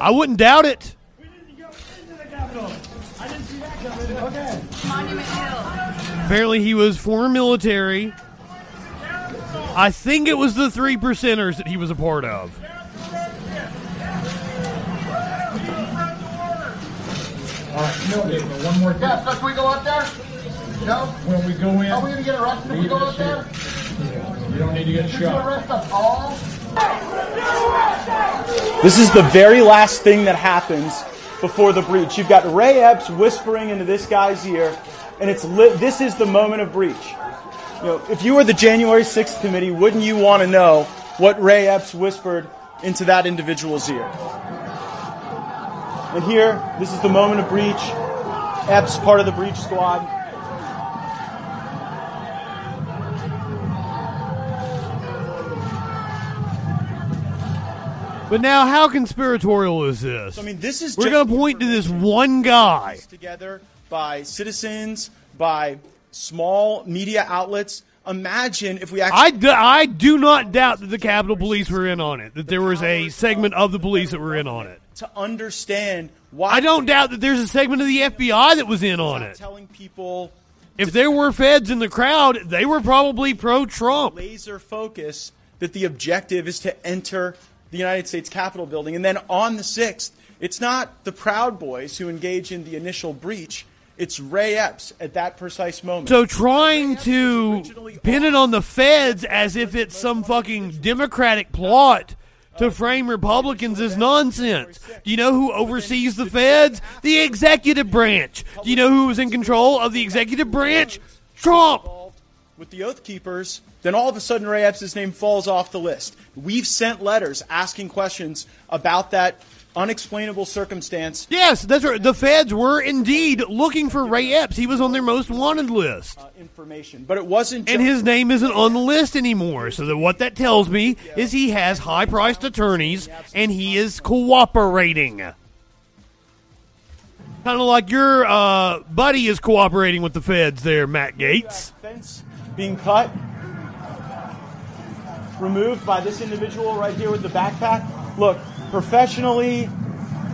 I wouldn't doubt it. Apparently, he was former military. I think it was the three percenters that he was a part of. All right, no, David, one more thing. Yes, let's we go up there? No? When we go in, Are we gonna get arrested if we go this there? You don't need to get Did you shot. arrest us all? This is the very last thing that happens before the breach. You've got Ray Epps whispering into this guy's ear, and it's li- this is the moment of breach. You know, if you were the January 6th committee, wouldn't you want to know what Ray Epps whispered into that individual's ear? And here, this is the moment of breach. Epps, part of the breach squad. But now, how conspiratorial is this? I mean, this is We're going to point to this one guy. together by citizens, by small media outlets. Imagine if we actually. I do, I do not doubt that the Capitol Police were in on it. That there was a segment of the police that were in on it. to understand why I don't doubt that there's a segment of the FBI that was in on it. telling people If there were feds in the crowd, they were probably pro-Trump. laser focus that the objective is to enter the United States Capitol building. And then on the 6th, it's not the Proud Boys who engage in the initial breach, it's Ray Epps at that precise moment. So trying to pin it on the feds as if it's some fucking Democratic plot to frame Republicans is nonsense. Do you know who oversees the feds? The executive branch. Do you know who was in control of the executive branch? Trump. with the Oath Keepers, then all of a sudden Ray Epps' name falls off the list. We've sent letters asking questions about that unexplainable circumstance. Yes, that's right. The feds were indeed looking for Ray Epps. He was on their most wanted list. Uh, information, but it wasn't. And his name isn't on the list anymore. So that what that tells me is he has high priced attorneys and he is cooperating. Kind of like your uh, buddy is cooperating with the feds there, Matt Gaetz. fence being cut, removed by this individual right here with the backpack. Look, professionally,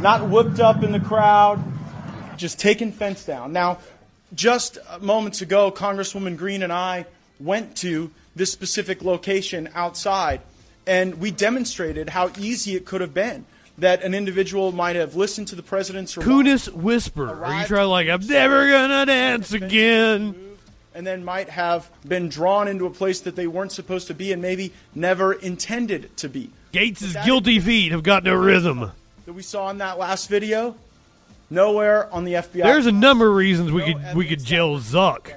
not whipped up in the crowd, just taking fence down. Now, just moments ago, Congresswoman Greene and I went to this specific location outside, and we demonstrated how easy it could have been. That an individual might have listened to the president's. Careless Whisper. Are you trying like, I'm never gonna dance again? And then might have been drawn into a place that they weren't supposed to be and maybe never intended to be. Gaetz' guilty feet have got no rhythm. That we saw in that last video, nowhere on the FBI. There's a number of reasons we could we could jail Zuck.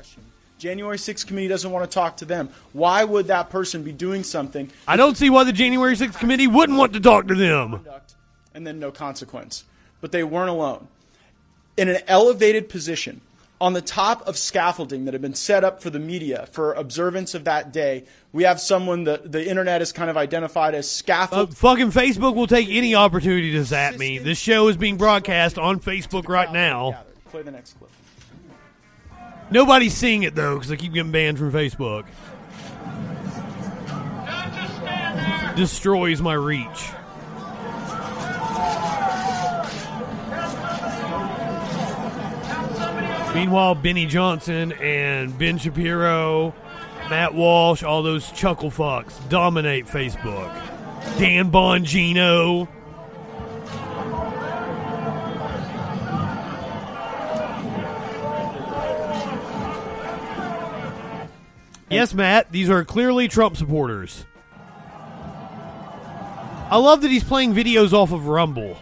January 6th committee doesn't want to talk to them. Why would that person be doing something I don't see why the January 6th committee wouldn't want to talk to them. and then no consequence? But they weren't alone. In an elevated position, on the top of scaffolding that had been set up for the media for observance of that day, we have someone that the internet has kind of identified as Uh, scaffold. fucking Facebook will take any opportunity to zap me. This show is being broadcast on Facebook right now. Play the next clip. Nobody's seeing it though because I keep getting banned from Facebook. Destroys my reach. Meanwhile, Benny Johnson and Ben Shapiro, Matt Walsh, all those chuckle fucks dominate Facebook. Dan Bongino. Yes, Matt, these are clearly Trump supporters. I love that he's playing videos off of Rumble.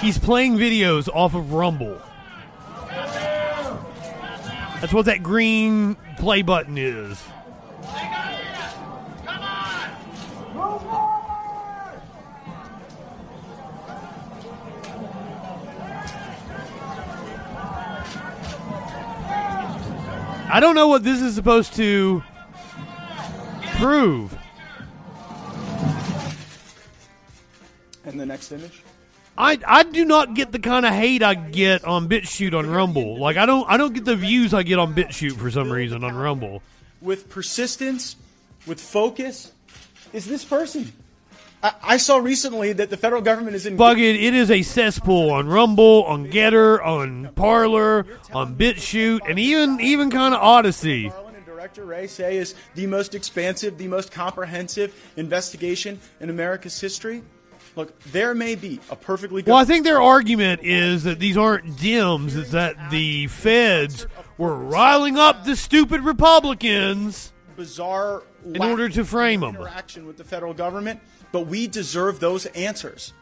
He's playing videos off of Rumble. That's what that green play button is. I don't know what this is supposed to prove. And the next image. I, I do not get the kind of hate I get on BitChute on Rumble. Like I don't I don't get the views I get on BitChute for some reason on Rumble. with persistence, with focus, is this person. I, I saw recently that the federal government is in. Bug it, it is a cesspool on Rumble, on Gettr, on Parler, on BitChute, and even even kind of Odysee. Director Wray say is the most expansive, the most comprehensive investigation in America's history. Look, there may be a perfectly good. Well, I think their argument is that these aren't dims; it's that the feds were riling up the stupid Republicans bizarre in order to frame them. interaction with the federal government, but we deserve those answers.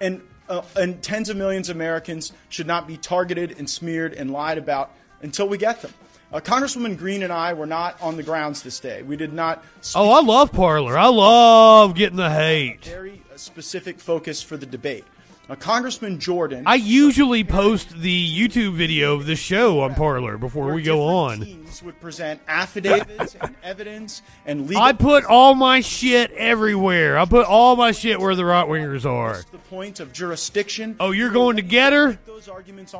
And uh, and tens of millions of Americans should not be targeted and smeared and lied about until we get them. Uh, Congresswoman Greene and I were not on the grounds this day. We did not. Oh, I love Parler. I love getting the hate. Very specific focus for the debate. Uh, Congressman Jordan. I usually post the YouTube video of the show on Parler before we go on. teams would present affidavits and evidence and legal. I put all my shit everywhere. I put all my shit where the right wingers are. the point of jurisdiction. Oh, you're going to get her?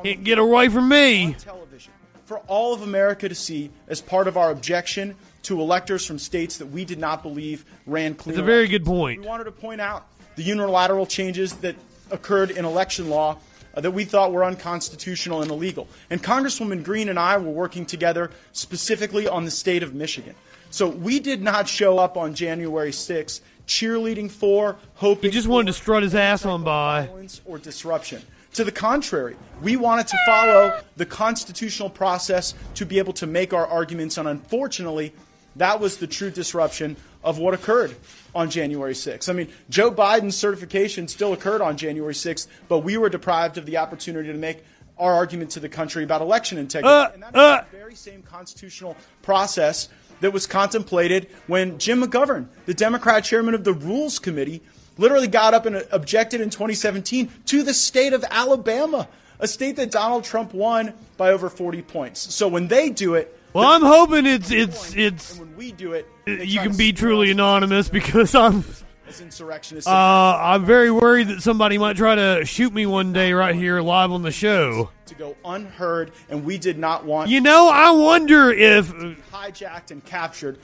Can't get away from me. television for all of America to see as part of our objection to electors from states that we did not believe ran clean. It's a very good point. We wanted to point out the unilateral changes that occurred in election law uh, that we thought were unconstitutional and illegal. And Congresswoman Greene and I were working together specifically on the state of Michigan. So we did not show up on January 6th cheerleading for, hoping He just wanted to strut his ass on by. violence or disruption. To the contrary, we wanted to follow the constitutional process to be able to make our arguments, and unfortunately, that was the true disruption of what occurred on January 6th. I mean, Joe Biden's certification still occurred on January 6th, but we were deprived of the opportunity to make our argument to the country about election integrity. Uh, and that is the very same constitutional process that was contemplated when Jim McGovern, the Democrat chairman of the Rules Committee, literally got up and objected in 2017 to the state of Alabama, a state that Donald Trump won by over 40 points. So when they do it, Well, I'm hoping it's it's it's when we do it, you can be truly anonymous because I'm as insurrectionists. uh I'm very worried that somebody might try to shoot me one day right here live on the show. to go unheard, and we did not want You know, I wonder if hijacked and captured.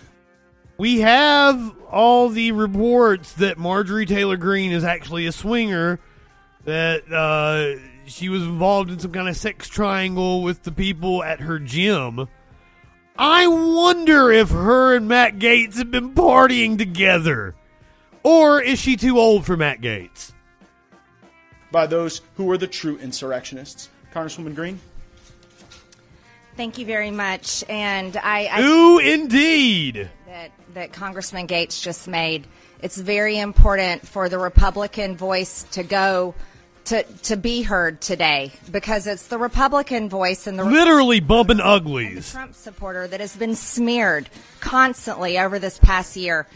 we have all the reports that Marjorie Taylor Greene is actually a swinger, that uh, she was involved in some kind of sex triangle with the people at her gym. I wonder if her and Matt Gaetz have been partying together. Or is she too old for Matt Gaetz? by those who were the true insurrectionists. Congresswoman Greene? Thank you very much. And I, I Ooh, indeed. that, that Congressman Gaetz just made. It's very important for the Republican voice to go to to be heard today because it's the Republican voice and the Literally bumping uglies. Trump supporter that has been smeared constantly over this past year.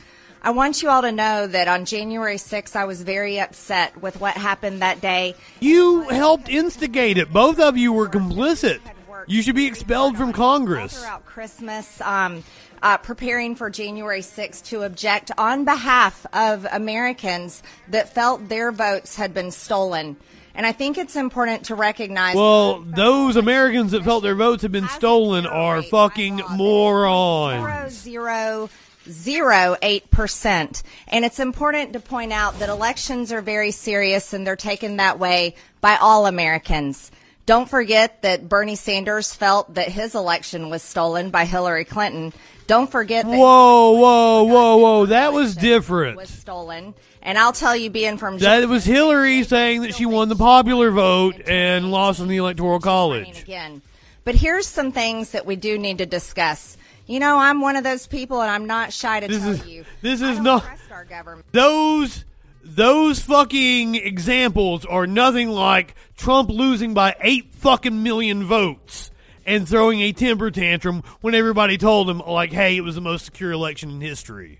I want you all to know that on January 6th, I was very upset with what happened that day. You helped instigate it. Both of you were complicit. You should be expelled from Congress. throughout Christmas, um, uh, preparing for January 6th to object on behalf of Americans that felt their votes had been stolen. And I think it's important to recognize. Well, those Americans that felt their votes had been stolen are fucking morons. zero zero eight percent. And it's important to point out that elections are very serious and they're taken that way by all Americans. Don't forget that Bernie Sanders felt that his election was stolen by Hillary Clinton. Don't forget that Whoa, whoa, whoa, whoa. That was different. was stolen. And I'll tell you, being from That was Hillary saying that she won the popular vote and lost in the Electoral College. again. But here's some things that we do need to discuss. You know, I'm one of those people, and I'm not shy to This tell is you. this is not our government. those those fucking examples are nothing like Trump losing by eight fucking million votes and throwing a temper tantrum when everybody told him like, "Hey, it was the most secure election in history."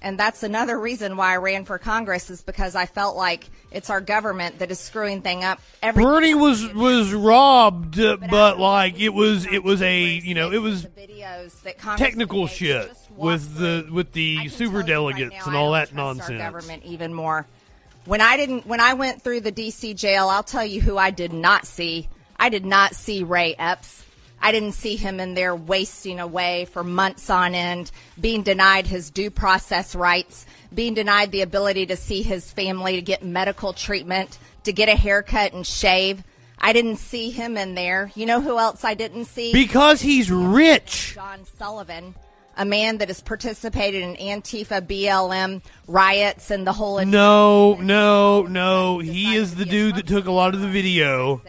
And that's another reason why I ran for Congress is because I felt like it's our government that is screwing thing up. Every Bernie was was robbed, uh, but like it was it was a you know it was that technical shit with the with the super delegates and all that nonsense. Our government even more. When I didn't, when I went through the D.C. jail, I'll tell you who I did not see. I did not see Ray Epps. I didn't see him in there wasting away for months on end, being denied his due process rights, being denied the ability to see his family, to get medical treatment, to get a haircut and shave. I didn't see him in there. You know who else I didn't see? Because he's rich. John Sullivan. a man that has participated in Antifa, BLM riots, and the whole. No, no, no. He is the dude that took a lot of the video.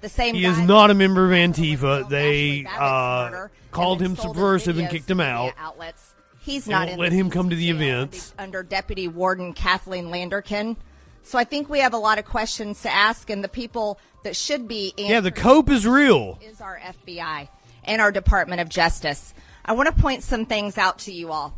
The same. He is not a member of Antifa. They uh, called him then sold his subversive and kicked him out. Outlets. He's not in let the him come to the events. under Deputy Warden Kathleen Landerkin. So I think we have a lot of questions to ask, and the people that should be Yeah, the cope is real. is our FBI and our Department of Justice. I want to point some things out to you all.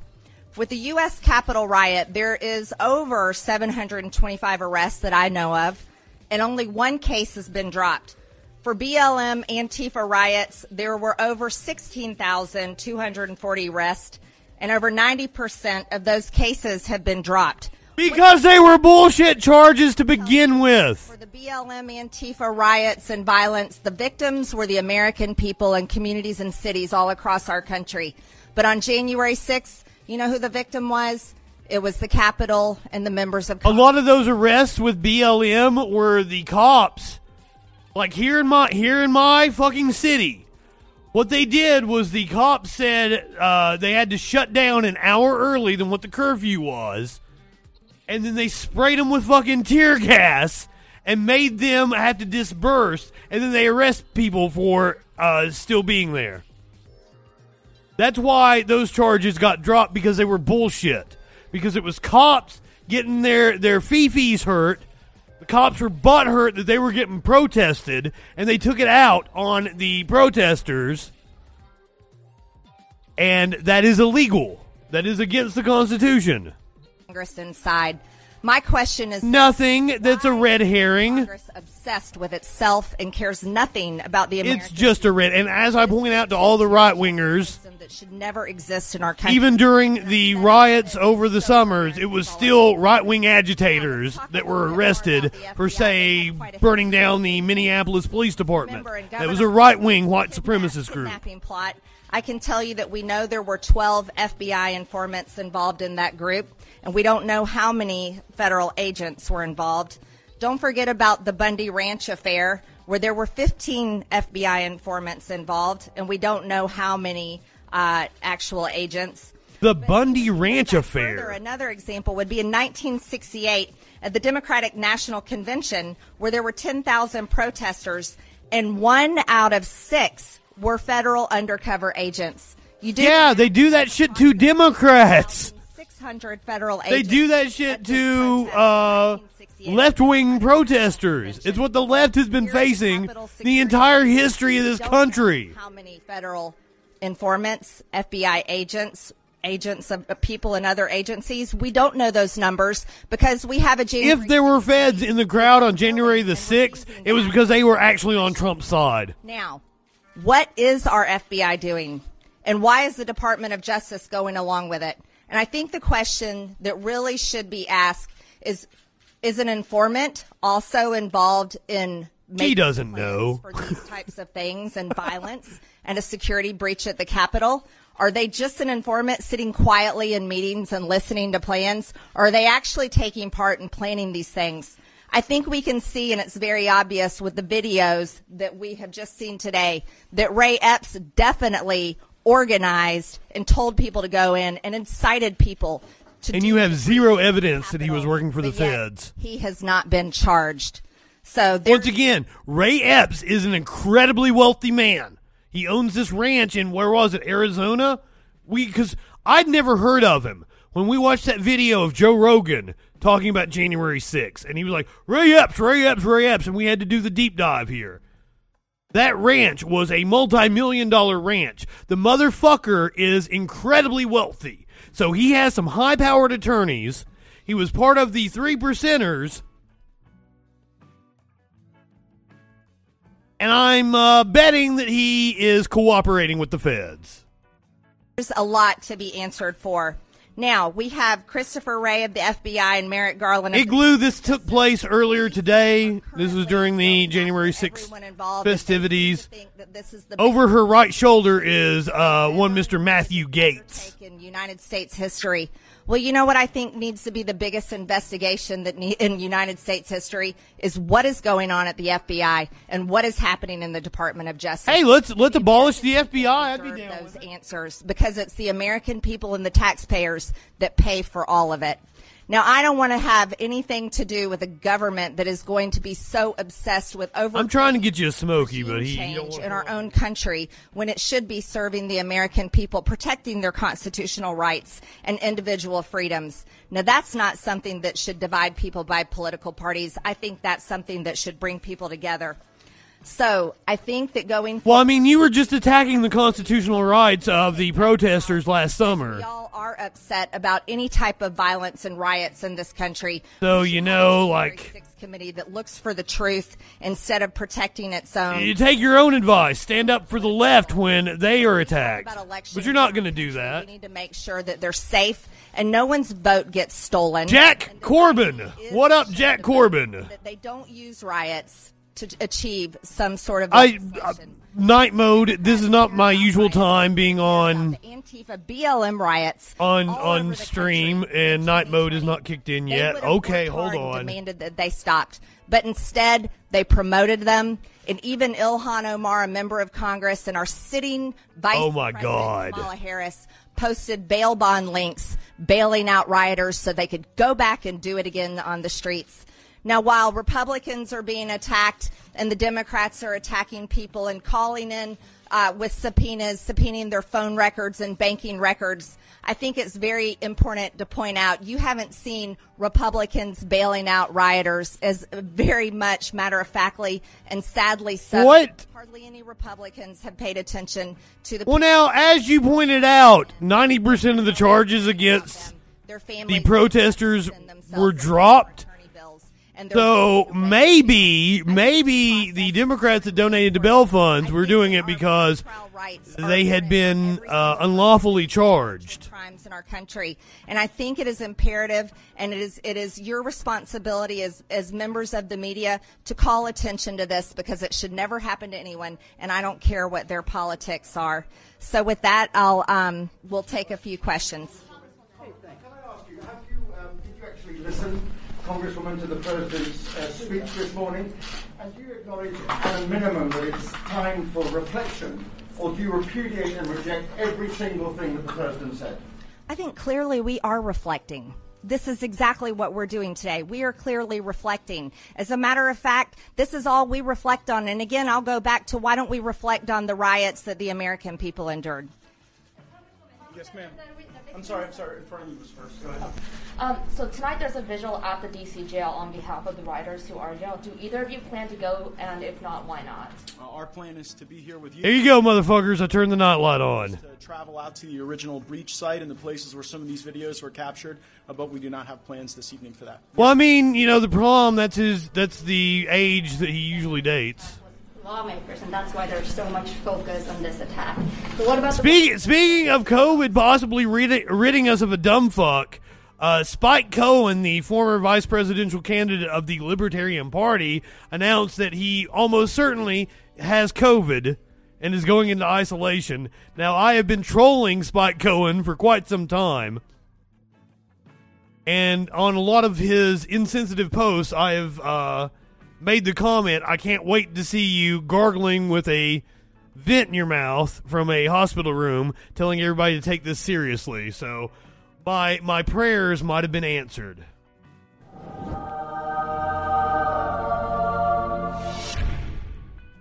With the U.S. Capitol riot, there is over 725 arrests that I know of, and only one case has been dropped. For BLM Antifa riots, there were over 16,240 arrests, and over 90% of those cases have been dropped. Because they were bullshit charges to begin with. For the BLM Antifa riots and violence, the victims were the American people and communities and cities all across our country. But on January 6th, you know who the victim was? It was the Capitol and the members of A lot of those arrests with BLM were the cops. Like here in my here in my fucking city. What they did was the cops said uh, they had to shut down an hour early than what the curfew was, and then they sprayed them with fucking tear gas and made them have to disperse, and then they arrest people for uh, still being there. That's why those charges got dropped because they were bullshit. Because it was cops getting their their fifis hurt. The cops were butthurt that they were getting protested, and they took it out on the protesters. And that is illegal. That is against the Constitution. Congress inside. My question is Nothing that's a red herring. Congress obsessed with itself and cares nothing about the American It's just a red. And as I point out to all the right wingers, that should never exist in our country. even during the riots over the summers, it was still right wing agitators that were arrested for, say, burning down the Minneapolis Police Department. That was a right wing white supremacist group. plot. I can tell you that we know there were 12 FBI informants involved in that group, and we don't know how many federal agents were involved. Don't forget about the Bundy Ranch affair, where there were 15 FBI informants involved, and we don't know how many uh, actual agents. The Bundy Ranch Further, affair. another example would be in 1968 at the Democratic National Convention, where there were 10,000 protesters, and one out of six were federal undercover agents. You do Yeah, they do that shit to Democrats. 600 federal agents. They agents. do that shit to uh, left wing protesters. It's what the left has been facing the entire history of this country. How many federal informants, FBI agents, agents of of people in other agencies? We don't know those numbers because we have a January. If there were feds in the crowd on January the 6th, it was because they were actually on Trump's side. Now, what is our FBI doing? And why is the Department of Justice going along with it? And I think the question that really should be asked is is an informant also involved in He doesn't know. for these types of things and violence and a security breach at the Capitol? Are they just an informant sitting quietly in meetings and listening to plans? Or are they actually taking part in planning these things? I think we can see, and it's very obvious with the videos that we have just seen today, that Ray Epps definitely organized and told people to go in and incited people to And you have zero evidence that he was working for the feds. He has not been charged. So Once again, Ray Epps is an incredibly wealthy man. He owns this ranch in where was it, Arizona? We because I'd never heard of him. When we watched that video of Joe Rogan talking about January 6th, and he was like, Ray Epps, Ray Epps, Ray Epps, and we had to do the deep dive here. That ranch was a multi million dollar ranch. The motherfucker is incredibly wealthy. So he has some high powered attorneys. He was part of the three percenters. And I'm uh, betting that he is cooperating with the feds. There's a lot to be answered for. Now, we have Christopher Wray of the FBI and Merrick Garland Igloo, this took place earlier today. This was during the January 6th festivities. that this is the Over her right shoulder is uh, one Mr. Matthew Gaetz. in United States history. Well, you know what I think needs to be the biggest investigation that ne- in United States history is what is going on at the FBI and what is happening in the Department of Justice. Hey, let's let's abolish the FBI. I'd be down those answers because it's the American people and the taxpayers that pay for all of it. Now, I don't want to have anything to do with a government that is going to be so obsessed with over I'm trying to get you a smoky, but he. change in our own country when it should be serving the American people, protecting their constitutional rights and individual freedoms. Now, that's not something that should divide people by political parties. I think that's something that should bring people together. So, I think that going Well, I mean, you were just attacking the constitutional rights of the protesters last summer. Y'all are upset about any type of violence and riots in this country. So, you know, like, committee that looks for the truth instead of protecting its own. you take your own advice. Stand up for the left when they are attacked. But you're not going to do that. We need to make sure that they're safe and no one's vote gets stolen. Jack Corbin. What up, Jack Corbin? That they don't use riots to achieve some sort of I uh, night mode. This is not my usual time being on Antifa BLM riots on on stream, and night mode is not kicked in yet. Okay, hold on. Demanded that they stopped, but instead they promoted them. And even Ilhan Omar, a member of Congress, and our sitting Vice Oh, my President God. Kamala Harris posted bail bond links bailing out rioters so they could go back and do it again on the streets. Now, while Republicans are being attacked and the Democrats are attacking people and calling in uh, with subpoenas, subpoenaing their phone records and banking records, I think it's very important to point out you haven't seen Republicans bailing out rioters as very much matter of factly and sadly so. What? Hardly any Republicans have paid attention to the Well, now, as you pointed out, 90% of the charges against their the protesters were dropped. So maybe, maybe the Democrats that donated to Bell funds were doing it because they had been uh, unlawfully charged. crimes in our country. And I think it is imperative and it is it is your responsibility as as members of the media to call attention to this because it should never happen to anyone and I don't care what their politics are. So with that I'll um we'll take a few questions. Did you actually listen, Congresswoman, to the President's uh, speech this morning? And do you acknowledge, at a minimum, that it's time for reflection, or do you repudiate and reject every single thing that the President said? I think clearly we are reflecting. This is exactly what we're doing today. We are clearly reflecting. As a matter of fact, this is all we reflect on. And again, I'll go back to why don't we reflect on the riots that the American people endured? Yes, ma'am. I'm sorry, I'm sorry. In front of you was first. Go ahead. Um, so tonight there's a visual at the DC jail on behalf of the riders who are jailed. Do either of you plan to go? And if not, why not? Uh, our plan is to be here with you. Here you go, motherfuckers. I turned the nightlight on. To travel out to the original breach site and the places where some of these videos were captured, uh, but we do not have plans this evening for that. Well, I mean, you know, the prom, that's his, that's the age that he usually dates. Lawmakers, and that's why there's so much focus on this attack. What about Speaking, speaking of COVID possibly ridding us of a dumb fuck, uh, Spike Cohen, the former vice presidential candidate of the Libertarian Party, announced that he almost certainly has COVID and is going into isolation. Now, I have been trolling Spike Cohen for quite some time. And on a lot of his insensitive posts, I have uh, made the comment, I can't wait to see you gargling with a vent in your mouth from a hospital room, telling everybody to take this seriously. So my my prayers might have been answered.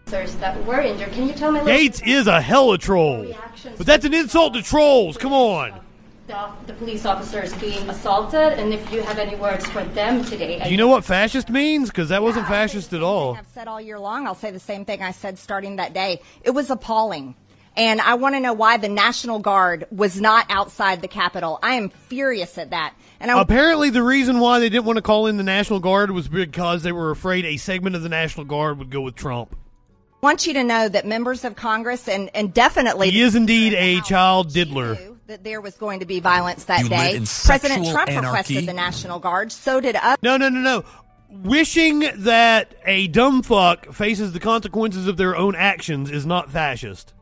officers that were injured? Can you tell me Gaetz is a hella troll. But that's an insult to trolls. Come on. The, the police officers being assaulted, and if you have any words for them today? Do you know what fascist means? Because that wasn't fascist at all. I've said all year long. I'll say the same thing I said starting that day. It was appalling. And I want to know why the National Guard was not outside the Capitol. I am furious at that. And I Apparently, the reason why they didn't want to call in the National Guard was because they were afraid a segment of the National Guard would go with Trump. I want you to know that members of Congress and, and definitely He is indeed a child diddler. That there was going to be violence that You day. President Trump anarchy? requested the National Guard. So did others. No, no, no, no. Wishing that a dumb fuck faces the consequences of their own actions is not fascist.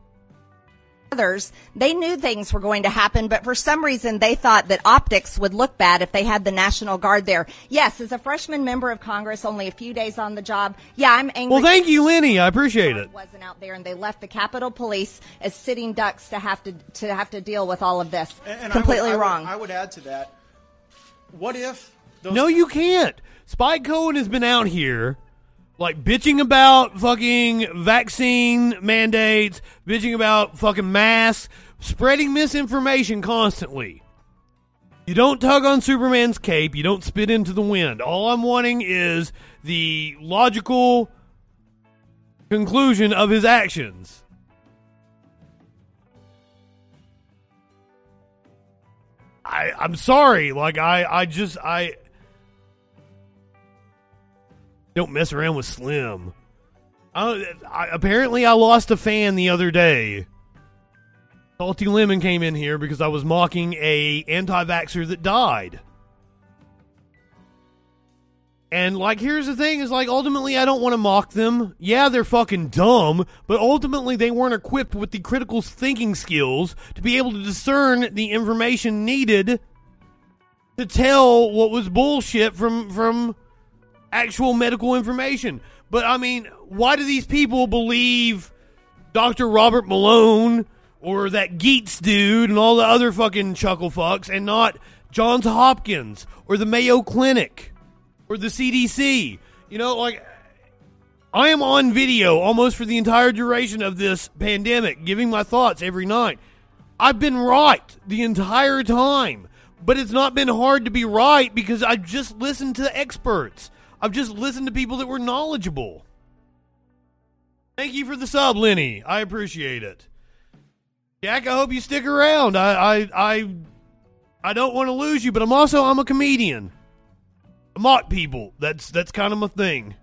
Others, they knew things were going to happen, but for some reason they thought that optics would look bad if they had the National Guard there. Yes, as a freshman member of Congress, only a few days on the job, yeah, I'm angry. Well, thank you, Lenny. I appreciate it. Wasn't out there, and they left the Capitol Police as sitting ducks to have to to have to deal with all of this. And- and Completely I would, wrong. I would, I would add to that. What if those No, you can't. Spike Cohen has been out here, like bitching about fucking vaccine mandates, bitching about fucking masks, spreading misinformation constantly. You don't tug on Superman's cape. You don't spit into the wind. All I'm wanting is the logical conclusion of his actions. I I'm sorry. Like I I just I don't mess around with Slim. I, I apparently I lost a fan the other day. Salty Lemon came in here because I was mocking a anti-vaxxer that died. And like here's the thing is like ultimately I don't want to mock them. Yeah, they're fucking dumb, but ultimately they weren't equipped with the critical thinking skills to be able to discern the information needed to tell what was bullshit from from actual medical information. But I mean, why do these people believe Dr. Robert Malone or that Geets dude and all the other fucking chuckle fucks and not Johns Hopkins or the Mayo Clinic or the CDC? You know, like I am on video almost for the entire duration of this pandemic, giving my thoughts every night. I've been right the entire time, but it's not been hard to be right because I've just listened to experts. I've just listened to people that were knowledgeable. Thank you for the sub, Lenny. I appreciate it. Jack, I hope you stick around. I I I, I don't want to lose you, but I'm also I'm a comedian. I mock people. That's that's kind of my thing.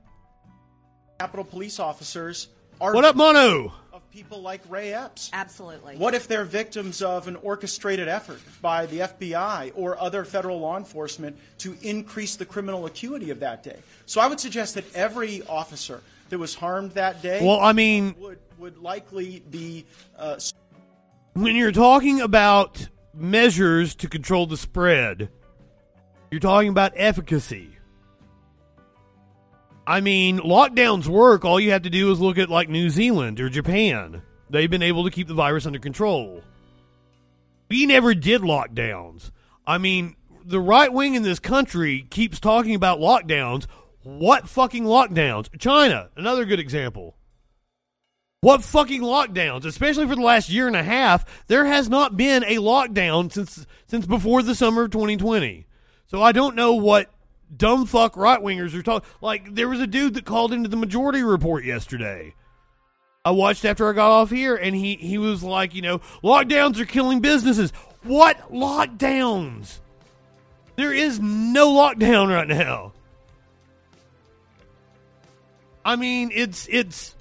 Capitol Police officers are What up, Mono? Of people like Ray Epps? Absolutely. What if they're victims of an orchestrated effort by the FBI or other federal law enforcement to increase the criminal acuity of that day? So I would suggest that every officer that was harmed that day Well, I mean, would, would likely be uh, when you're talking about measures to control the spread, you're talking about efficacy. I mean, lockdowns work. All you have to do is look at like New Zealand or Japan. They've been able to keep the virus under control. We never did lockdowns. I mean, the right wing in this country keeps talking about lockdowns. What fucking lockdowns? China, another good example. What fucking lockdowns? Especially for the last year and a half, there has not been a lockdown since since before the summer of 2020. So I don't know what dumb fuck right wingers are talking. Like there was a dude that called into the Majority Report yesterday. I watched after I got off here, and he he was like, you know, lockdowns are killing businesses. What lockdowns? There is no lockdown right now. I mean, it's it's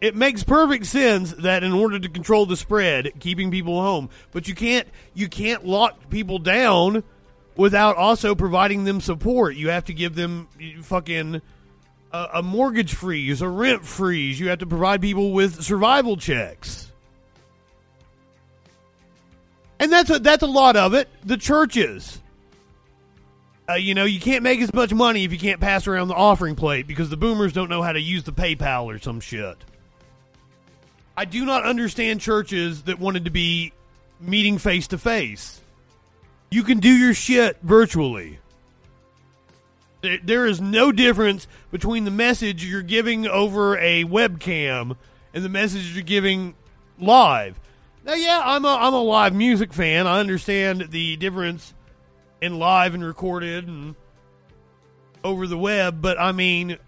it makes perfect sense that in order to control the spread, keeping people home, but you can't you can't lock people down without also providing them support. You have to give them fucking a, a mortgage freeze, a rent freeze. You have to provide people with survival checks. And that's a, that's a lot of it. The churches. Uh, you know, you can't make as much money if you can't pass around the offering plate because the boomers don't know how to use the PayPal or some shit. I do not understand churches that wanted to be meeting face to face. You can do your shit virtually. There- is no difference between the message you're giving over a webcam and the message you're giving live. Now, yeah, I'm a, I'm a live music fan. I understand the difference in live and recorded and over the web, but I mean,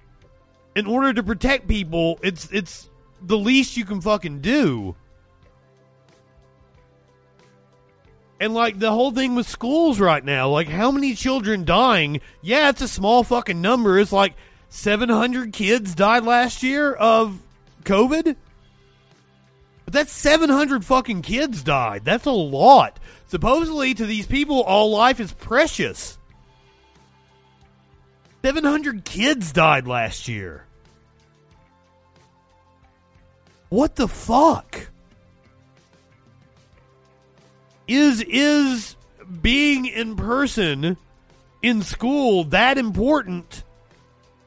in order to protect people, it's it's the least you can fucking do. And like the whole thing with schools right now, like how many children dying? Yeah, it's a small fucking number. It's like 700 kids died last year of COVID. But that's 700 fucking kids died. That's a lot. Supposedly to these people all life is precious. 700 kids died last year. What the fuck? Is is being in person in school that important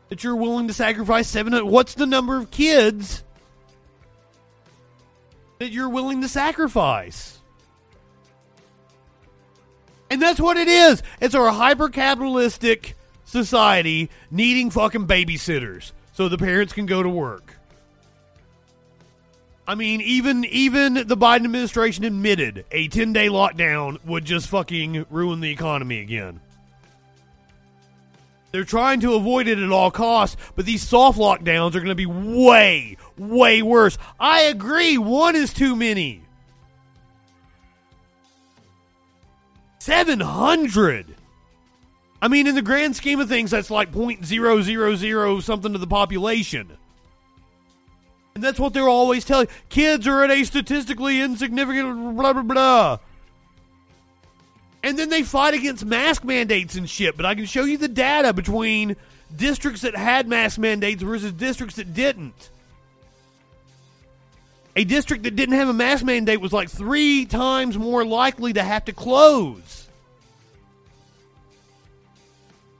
that you're willing to sacrifice seven? What's the number of kids that you're willing to sacrifice? And that's what it is. It's our hyper capitalistic society needing fucking babysitters so the parents can go to work. I mean, even even the Biden administration admitted a 10 day lockdown would just fucking ruin the economy again. They're trying to avoid it at all costs, but these soft lockdowns are going to be way, way worse. I agree, one is too many. 700! I mean, in the grand scheme of things, that's like point zero zero zero something to the population. And that's what they're always telling. Kids are at a statistically insignificant blah, blah, blah. And then they fight against mask mandates and shit. But I can show you the data between districts that had mask mandates versus districts that didn't. A district that didn't have a mask mandate was like three times more likely to have to close.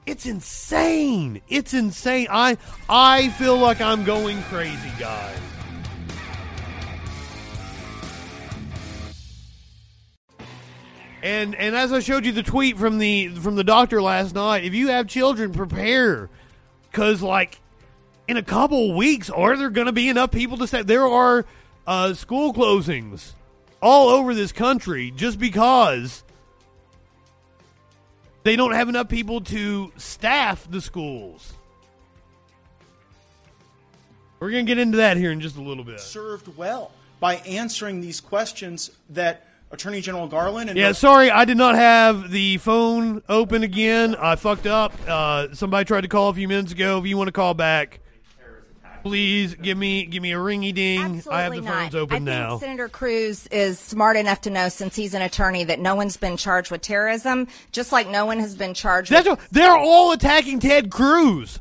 It's insane. It's insane. I I feel like I'm going crazy, guys. And and as I showed you the tweet from the from the doctor last night, if you have children, prepare cuz like in a couple weeks are there going to be enough people to say there are uh, school closings all over this country just because they don't have enough people to staff the schools. We're going to get into that here in just a little bit. Served well by answering these questions that Attorney General Garland and Yeah, sorry, I did not have the phone open again. I fucked up. Uh, somebody tried to call a few minutes ago. If you want to call back, please give me give me a ringy ding. I have the Absolutely phones not. open I think now. Senator Cruz is smart enough to know, since he's an attorney, that no one's been charged with terrorism, just like no one has been charged That's with. what, they're all attacking Ted Cruz.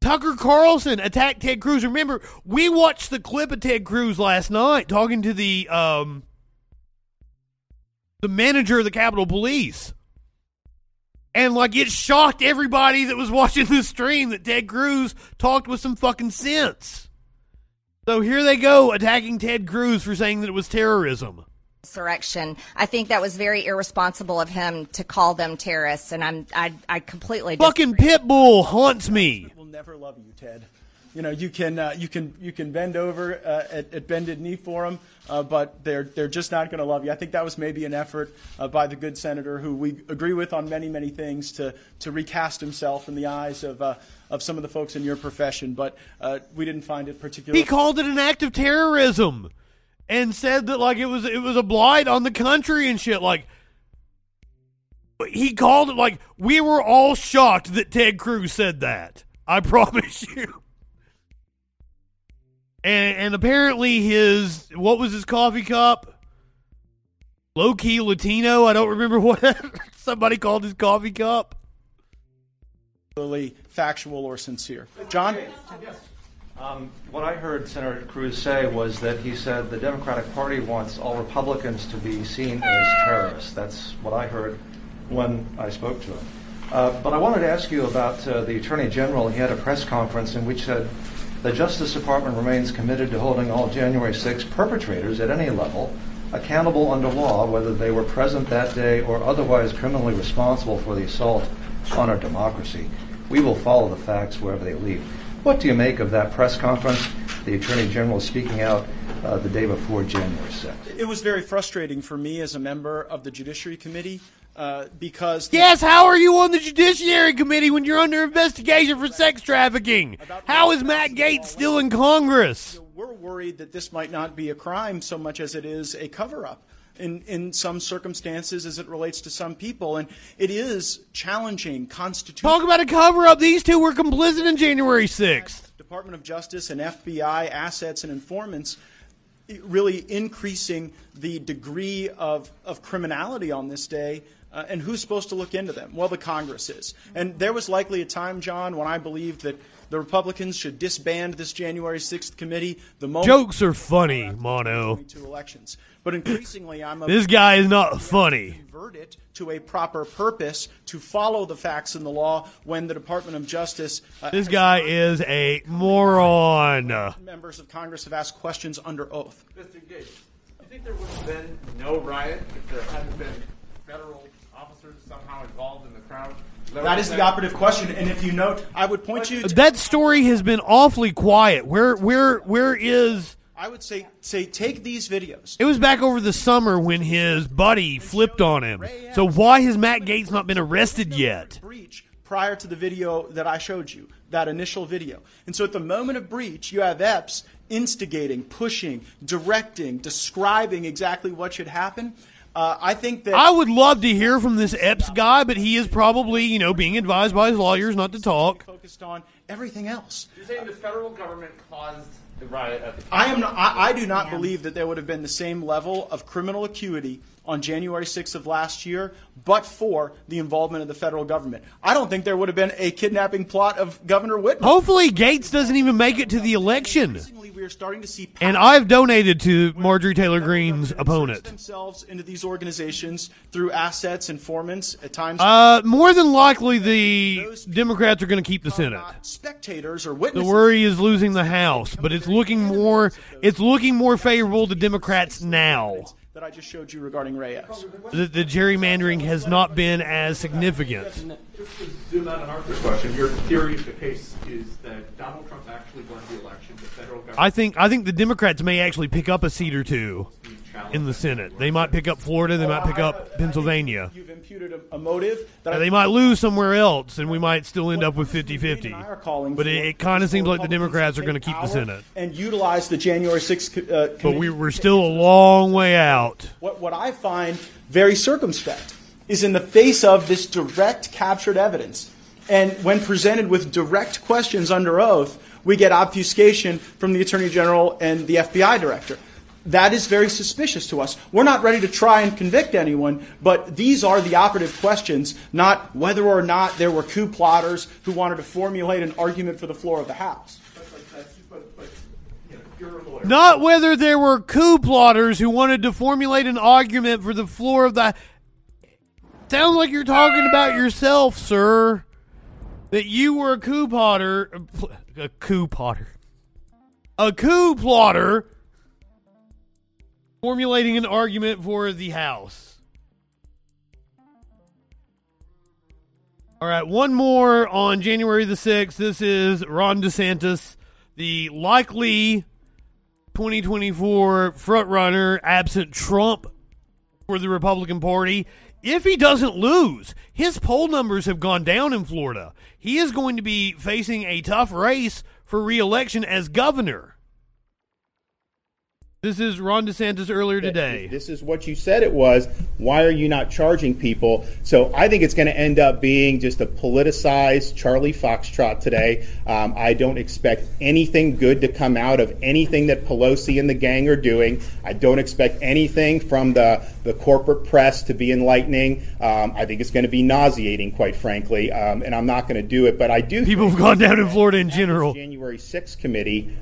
Tucker Carlson attacked Ted Cruz. Remember, we watched the clip of Ted Cruz last night talking to the um the manager of the Capitol Police. And like it shocked everybody that was watching the stream that Ted Cruz talked with some fucking sense. So here they go attacking Ted Cruz for saying that it was terrorism. Insurrection. I think that was very irresponsible of him to call them terrorists, and I'm I I completely dis- Fucking Pitbull haunts me. will never love you, Ted. You know, you can uh, you can you can bend over uh, at, at bended knee for them, uh, but they're they're just not going to love you. I think that was maybe an effort uh, by the good senator, who we agree with on many many things, to to recast himself in the eyes of uh, of some of the folks in your profession. But uh, we didn't find it particularly. He called it an act of terrorism and said that like it was it was a blight on the country and shit like he called it like we were all shocked that Ted Cruz said that. I promise you. And, and apparently his what was his coffee cup? Low key Latino. I don't remember what somebody called his coffee cup. particularly factual or sincere. John? Um, what I heard Senator Cruz say was that he said the Democratic Party wants all Republicans to be seen as terrorists. That's what I heard when I spoke to him. Uh, but I wanted to ask you about uh, the Attorney General. He had a press conference in which said the Justice Department remains committed to holding all January 6 perpetrators at any level accountable under law, whether they were present that day or otherwise criminally responsible for the assault on our democracy. We will follow the facts wherever they lead. What do you make of that press conference? The Attorney General speaking out uh, the day before January 6th. It was very frustrating for me as a member of the Judiciary Committee uh, because. Yes, how are you on the Judiciary Committee when you're under investigation for sex trafficking? How is Matt Gaetz still in Congress? We're worried that this might not be a crime so much as it is a cover up. In, in some circumstances, as it relates to some people, and it is challenging constitutional. Talk about a cover up. These two were complicit in January 6th. Department of Justice and FBI assets and informants really increasing the degree of, of criminality on this day Uh, and who's supposed to look into them? Well, the Congress is. And there was likely a time, John, when I believed that the Republicans should disband this January 6th committee. The moment Jokes are funny, Mono. to elections. But increasingly, I'm of This guy is not funny. convert it to a proper purpose to follow the facts in the law when the Department of Justice. Uh, This guy is a moron. members of Congress have asked questions under oath. Mr. Gaetz, do you think there would have been no riot if there hadn't been federal officers somehow involved in the crowd? That is the operative question, and if you note, I would point you. to... That story has been awfully quiet. Where where where is I would say say take these videos. It was back over the summer when his buddy flipped on him. So why has Matt Gaetz not been arrested yet? breach prior to the video that I showed you, that initial video. And so at the moment of breach, you have Epps instigating, pushing, directing, describing exactly what should happen. Uh, I think that I would love to hear from this Epps guy, but he is probably, you know, being advised by his lawyers not to talk. focused on everything else. You're saying the federal government caused the riot at the I am. Not, I, I do not believe that there would have been the same level of criminal acuity on January 6th of last year, but for the involvement of the federal government. I don't think there would have been a kidnapping plot of Governor Whitmer. Hopefully Gaetz doesn't even make it to the election. We are starting to see And I've donated to Marjorie Taylor Greene's opponent. themselves into these organizations through assets, informants, at times Uh, more than likely, the Democrats are going to keep the Senate. spectators or witnesses. The worry is losing the House, but it's looking more it's looking more favorable to Democrats now. That I just showed you regarding Ray Epps. The, the gerrymandering has not been as significant. Just to zoom out on Arthur's question, your theory of the case is that Donald Trump actually won the election. The federal government. I think I think the Democrats may actually pick up a seat or two in the Senate. They might pick up Florida. They might pick up Pennsylvania. You've imputed a, motive that they might lose somewhere else, and we might still end up with 50-50. But it, it kind of seems like the Democrats are going to keep the Senate. and utilize the January 6th uh, But we, we're still a long way out. What, what I find very circumspect is in the face of this direct captured evidence, and when presented with direct questions under oath, we get obfuscation from the Attorney General and the FBI Director. That is very suspicious to us. We're not ready to try and convict anyone, but these are the operative questions, not whether or not there were coup plotters who wanted to formulate an argument for the floor of the House. Not whether there were coup plotters who wanted to formulate an argument for the floor of the. Sounds like you're talking about yourself, sir. That you were a coup plotter. A coup plotter. A coup plotter formulating an argument for the House. All right, one more on January the 6th. This is Ron DeSantis, the likely 2024 frontrunner absent Trump for the Republican Party. If he doesn't lose, his poll numbers have gone down in Florida. He is going to be facing a tough race for reelection as governor. This is Ron DeSantis earlier today. This is what you said it was. Why are you not charging people? So I think it's going to end up being just a politicized Charlie Foxtrot today. Um, I don't expect anything good to come out of anything that Pelosi and the gang are doing. I don't expect anything from the, the corporate press to be enlightening. Um, I think it's going to be nauseating, quite frankly, um, and I'm not going to do it. But I do. People have gone down in Florida in general. January 6th committee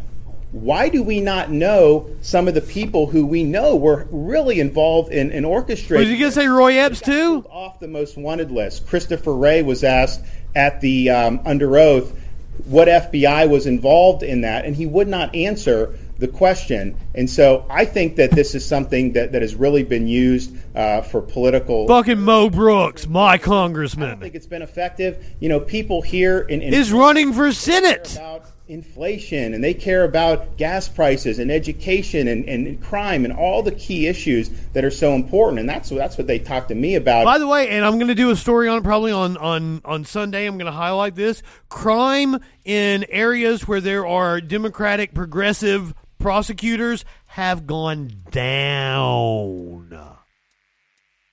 why do we not know some of the people who we know were really involved in, in orchestrating? Was you going to say Roy Epps too? Off the most wanted list. Christopher Wray was asked at the um, under oath what FBI was involved in that, and he would not answer the question. And so I think that this is something that, that has really been used uh, for political. Fucking Mo Brooks, my congressman. I think it's been effective. You know, people here in, in is running for Senate. about inflation and they care about gas prices and education and, and crime and all the key issues that are so important and that's that's what they talk to me about By the way, and I'm going to do a story on probably on on on Sunday. I'm going to highlight this crime in areas where there are Democratic progressive prosecutors have gone down.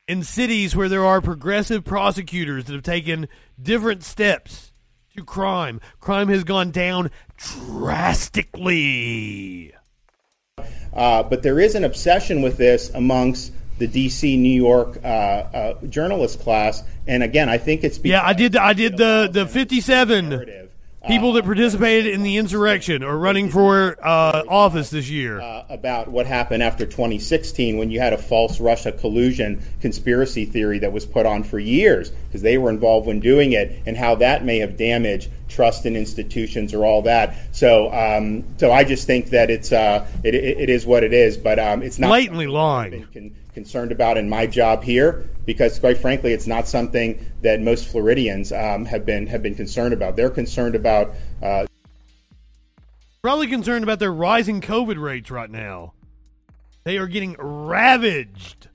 In cities where there are progressive prosecutors that have taken different steps to crime, crime has gone down drastically. uh, but there is an obsession with this amongst the DC New York uh, uh, journalist class, and again, I think it's Yeah, I did. I did the the fifty-seven people that participated in the insurrection or running for uh, office this year. uh, about what happened after 2016 when you had a false Russia collusion conspiracy theory that was put on for years because they were involved when doing it, and how that may have damaged trust in institutions or all that. So, um, so I just think that it's uh, it, it, it is what it is, but um, it's not Blatantly lying. con- concerned about in my job here because quite frankly it's not something that most Floridians um, have been have been concerned about they're concerned about uh, Probably concerned about their rising COVID rates right now. They are getting ravaged.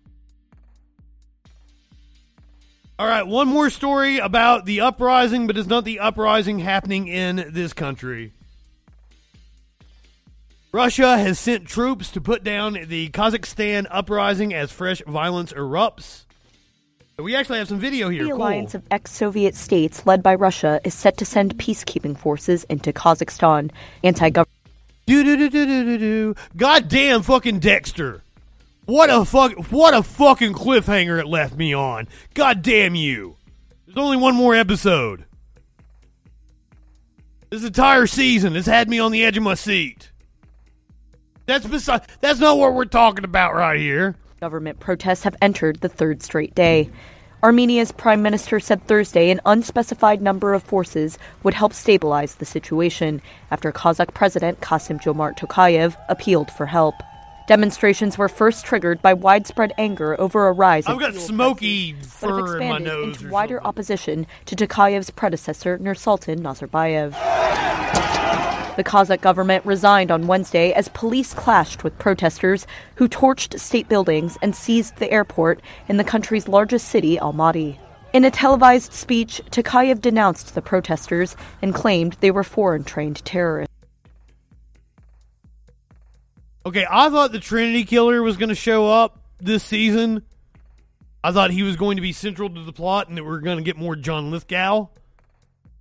All right, one more story about the uprising, but it's not the uprising happening in this country. Russia has sent troops to put down the Kazakhstan uprising as fresh violence erupts. We actually have some video here. The Cool. alliance of ex Soviet states led by Russia is set to send peacekeeping forces into Kazakhstan. Anti government. Do do do do do do do. Goddamn fucking Dexter. What a fuck what a fucking cliffhanger it left me on. God damn you. There's only one more episode. This entire season has had me on the edge of my seat. That's beside that's not what we're talking about right here. Government protests have entered the third straight day. Armenia's prime minister said Thursday an unspecified number of forces would help stabilize the situation after Kazakh President Kasim Jomart Tokayev appealed for help. Demonstrations were first triggered by widespread anger over a rise I've in got smoky but have fur in my expanded nose. into wider opposition to Tokayev's predecessor Nursultan Nazarbayev. The Kazakh government resigned on Wednesday as police clashed with protesters who torched state buildings and seized the airport in the country's largest city, Almaty. In a televised speech, Tokayev denounced the protesters and claimed they were foreign trained terrorists. Okay, I thought the Trinity Killer was going to show up this season. I thought he was going to be central to the plot and that we are going to get more John Lithgow.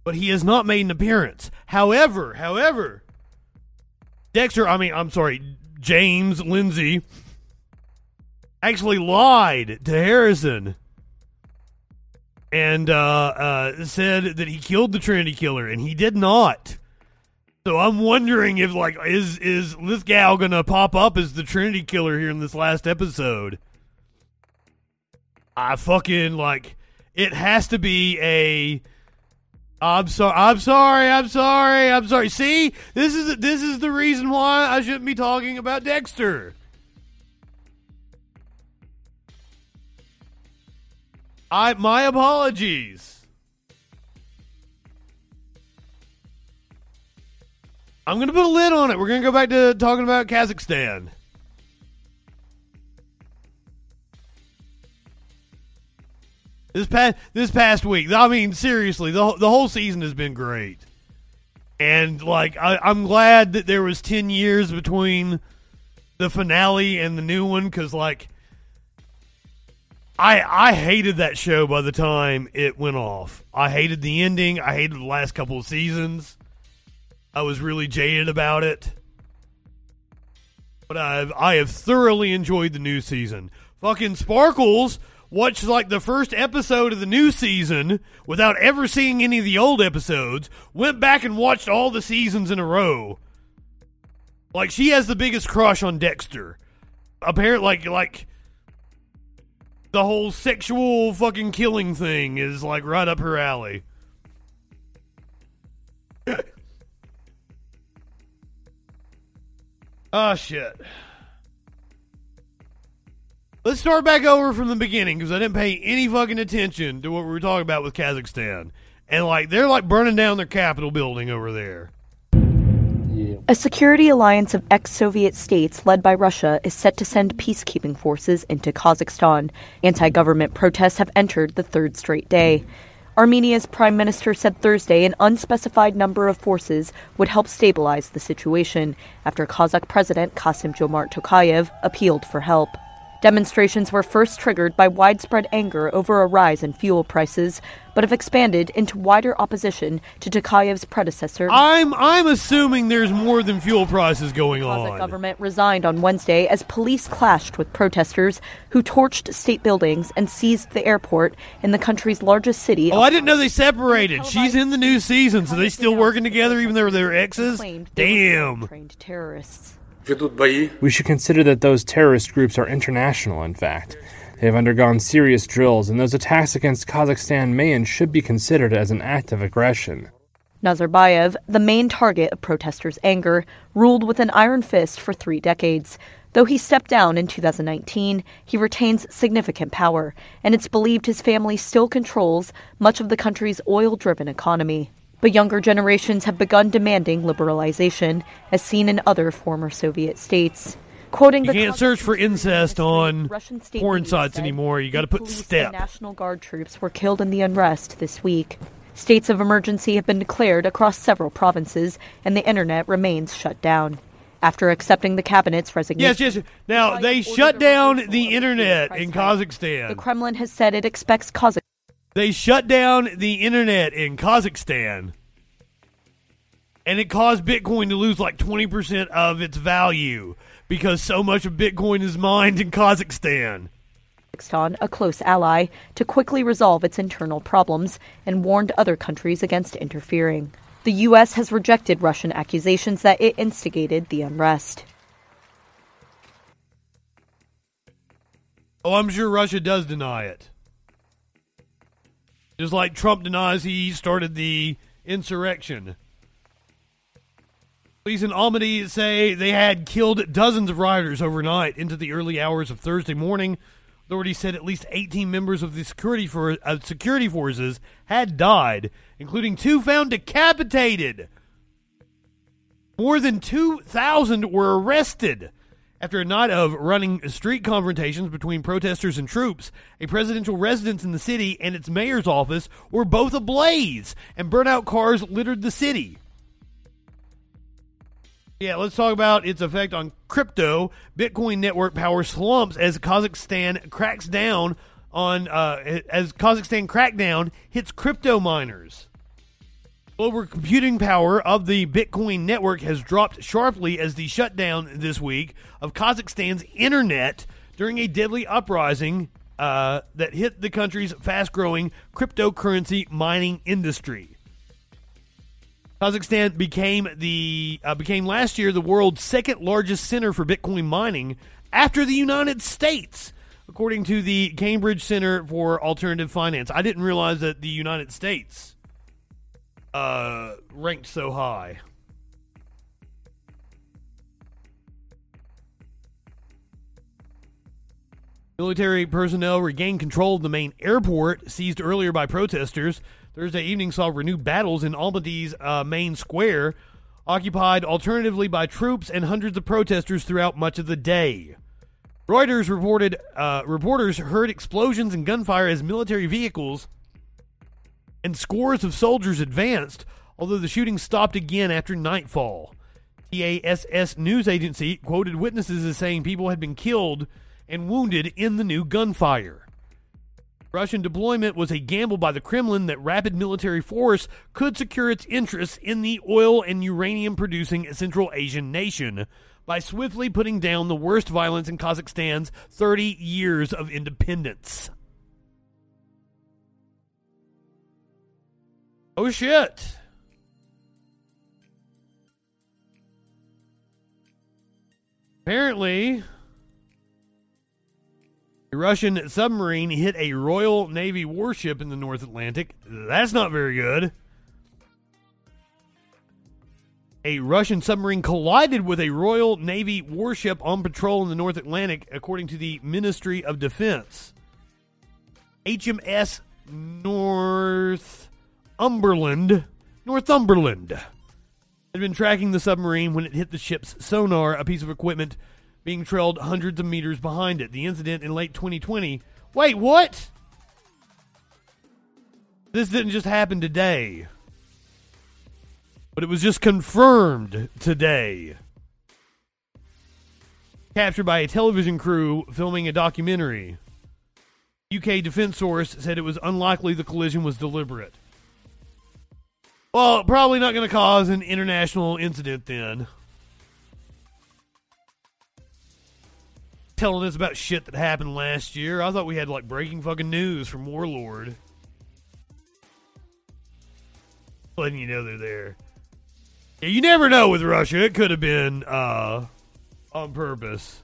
But he has not made an appearance. However, however, Dexter, I mean, I'm sorry, James Lindsay actually lied to Harrison and uh, uh, said that he killed the Trinity Killer, and he did not. So I'm wondering if like is is this gal gonna pop up as the Trinity Killer here in this last episode? I fucking like it has to be a. I'm sorry. I'm sorry. I'm sorry. I'm sorry. See, this is this is the reason why I shouldn't be talking about Dexter. I my apologies. I'm to put a lid on it. We're to go back to talking about Kazakhstan. This past this past week, I mean, seriously, the the whole season has been great, and like I, I'm glad that there was ten years between the finale and the new one because like I I hated that show by the time it went off. I hated the ending. I hated the last couple of seasons. I was really jaded about it. But I've I have thoroughly enjoyed the new season. Fucking Sparkles watched like the first episode of the new season without ever seeing any of the old episodes, went back and watched all the seasons in a row. Like she has the biggest crush on Dexter. Apparently like like the whole sexual fucking killing thing is like right up her alley. Oh shit. Let's start back over from the beginning because I didn't pay any fucking attention to what we were talking about with Kazakhstan. And like they're like burning down their Capitol building over there. A security alliance of ex Soviet states led by Russia is set to send peacekeeping forces into Kazakhstan. Anti government protests have entered the third straight day. Armenia's prime minister said Thursday an unspecified number of forces would help stabilize the situation after Kazakh President Kasim Jomart Tokayev appealed for help. Demonstrations were first triggered by widespread anger over a rise in fuel prices, but have expanded into wider opposition to Tokayev's predecessor. I'm I'm assuming there's more than fuel prices going on. The government resigned on Wednesday as police clashed with protesters who torched state buildings and seized the airport in the country's largest city. Oh, I didn't know they separated. She's in the new season, so they still working together even though they're exes. Damn. Trained terrorists. We should consider that those terrorist groups are international, in fact. They have undergone serious drills, and those attacks against Kazakhstan may and should be considered as an act of aggression. Nazarbayev, the main target of protesters' anger, ruled with an iron fist for three decades. Though he stepped down in 2019, he retains significant power, and it's believed his family still controls much of the country's oil driven economy. But younger generations have begun demanding liberalization, as seen in other former Soviet states. Quoting You can't search for incest on Russian state porn sites said anymore. You got to put step. National Guard troops were killed in the unrest this week. States of emergency have been declared across several provinces, and the internet remains shut down. After accepting the cabinet's resignation, Yes, yes. Now they shut down the internet in Kazakhstan. the Kremlin has said it expects Kazakhstan. They shut down the internet in Kazakhstan. And it caused Bitcoin to lose like 20% of its value because so much of Bitcoin is mined in Kazakhstan. Kazakhstan, a close ally, to quickly resolve its internal problems and warned other countries against interfering. The U.S. has rejected Russian accusations that it instigated the unrest. Oh, I'm sure Russia does deny it. Just like Trump denies he started the insurrection. Police in Almaty say they had killed dozens of rioters overnight into the early hours of Thursday morning. Authorities said at least 18 members of the security for uh, security forces had died, including two found decapitated. More than 2,000 were arrested. After a night of running street confrontations between protesters and troops, a presidential residence in the city and its mayor's office were both ablaze, and burnout cars littered the city. Yeah, let's talk about its effect on crypto. Bitcoin network power slumps as Kazakhstan cracks down on uh, as Kazakhstan crackdown hits crypto miners. Global computing power of the Bitcoin network has dropped sharply as the shutdown this week of Kazakhstan's internet during a deadly uprising uh, that hit the country's fast growing cryptocurrency mining industry. Kazakhstan became the uh, became last year the world's second largest center for Bitcoin mining after the United States, according to the Cambridge Center for Alternative Finance. I didn't realize that the United States uh, ranked so high. Military personnel regained control of the main airport seized earlier by protesters. Thursday evening saw renewed battles in Almaty's uh, main square, occupied alternatively by troops and hundreds of protesters throughout much of the day. Reuters reported uh, reporters heard explosions and gunfire as military vehicles and scores of soldiers advanced, although the shooting stopped again after nightfall. TASS news agency quoted witnesses as saying people had been killed and wounded in the new gunfire. Russian deployment was a gamble by the Kremlin that rapid military force could secure its interests in the oil and uranium producing Central Asian nation by swiftly putting down the worst violence in Kazakhstan's 30 years of independence. Oh shit. Apparently, a Russian submarine hit a Royal Navy warship in the North Atlantic. That's not very good. A Russian submarine collided with a Royal Navy warship on patrol in the North Atlantic, according to the Ministry of Defense. HMS Northumberland, Northumberland, had been tracking the submarine when it hit the ship's sonar, a piece of equipment being trailed hundreds of meters behind it. The incident in late 2020. Wait, what? This didn't just happen today, but it was just confirmed today. captured by a television crew filming a documentary. UK defense source said it was unlikely the collision was deliberate. Well, probably not going to cause an international incident then. Telling us about shit that happened last year. I thought we had like breaking fucking news from Warlord. Letting you know they're there. Yeah, you never know with Russia. It could have been uh, on purpose.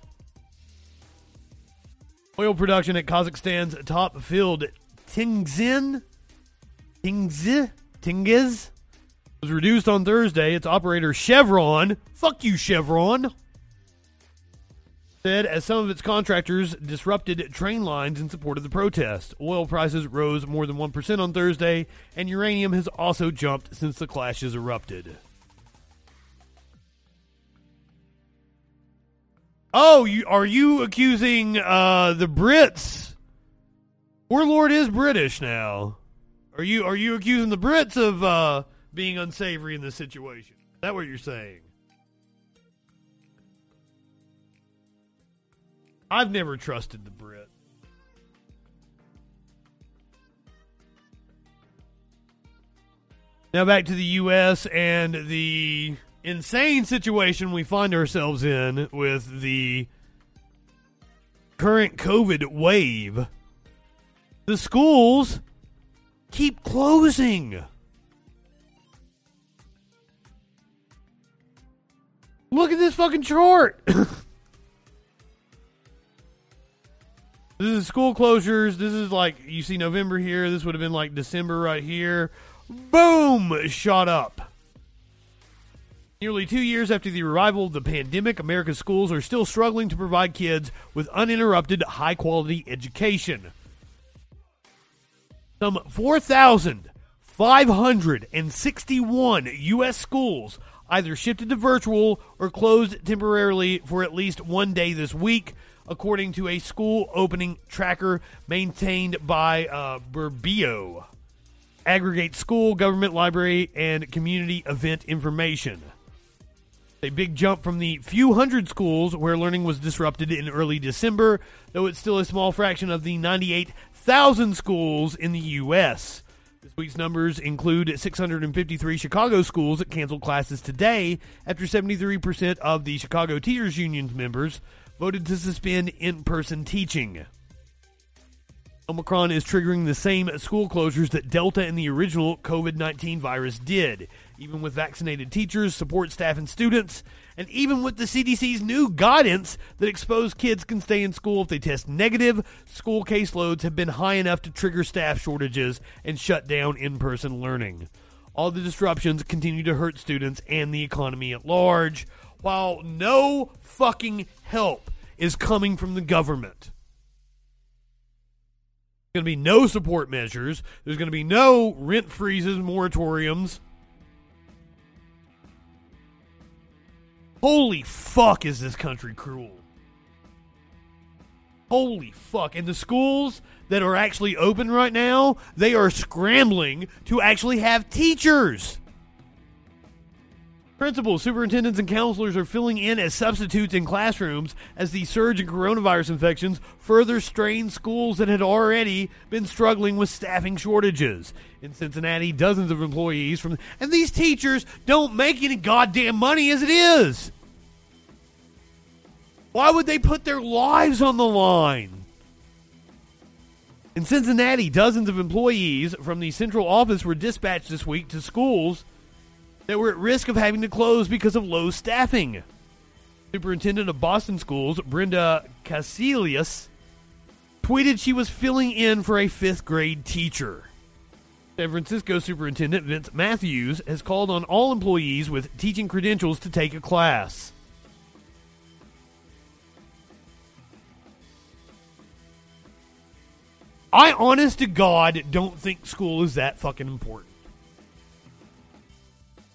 Oil production at Kazakhstan's top field, Tingzin, Tingzi, Tingiz, was reduced on Thursday. Its operator Chevron, fuck you Chevron, said as some of its contractors disrupted train lines in support of the protest. Oil prices rose more than 1% on Thursday, and uranium has also jumped since the clashes erupted. Oh, you are you accusing uh, the Brits? Warlord is British now. Are you are you accusing the Brits of uh, being unsavory in this situation? Is that what you're saying? I've never trusted the Brit. Now back to the U.S. and the insane situation we find ourselves in with the current COVID wave. The schools keep closing. Look at this fucking chart. this is school closures. This is like you see November here. This would have been like December right here. Boom! Shot up. Nearly two years after the arrival of the pandemic, America's schools are still struggling to provide kids with uninterrupted, high quality education. Some 4,561 U.S. schools either shifted to virtual or closed temporarily for at least one day this week, according to a school opening tracker maintained by uh, Burbio. Aggregate school, government library, and community event information. A big jump from the few hundred schools where learning was disrupted in early December, though it's still a small fraction of the 98,000 schools in the U.S. This week's numbers include 653 Chicago schools that canceled classes today after 73% of the Chicago Teachers Union's members voted to suspend in person teaching. Omicron is triggering the same school closures that Delta and the original COVID 19 virus did, even with vaccinated teachers, support staff, and students, and even with the CDC's new guidance that exposed kids can stay in school if they test negative. School caseloads have been high enough to trigger staff shortages and shut down in person learning. All the disruptions continue to hurt students and the economy at large, while no fucking help is coming from the government There's going to be no support measures. There's going to be no rent freezes, moratoriums. Holy fuck, is this country cruel? Holy fuck. And the schools that are actually open right now, they are scrambling to actually have teachers. Principals, superintendents, and counselors are filling in as substitutes in classrooms as the surge in coronavirus infections further strain schools that had already been struggling with staffing shortages. In Cincinnati, dozens of employees from and these teachers don't make any goddamn money as it is. Why would they put their lives on the line? In Cincinnati, dozens of employees from the central office were dispatched this week to schools that were at risk of having to close because of low staffing. Superintendent of Boston Schools, Brenda Cassellius, tweeted she was filling in for a fifth grade teacher. San Francisco Superintendent Vince Matthews has called on all employees with teaching credentials to take a class. I, honest to God, don't think school is that fucking important.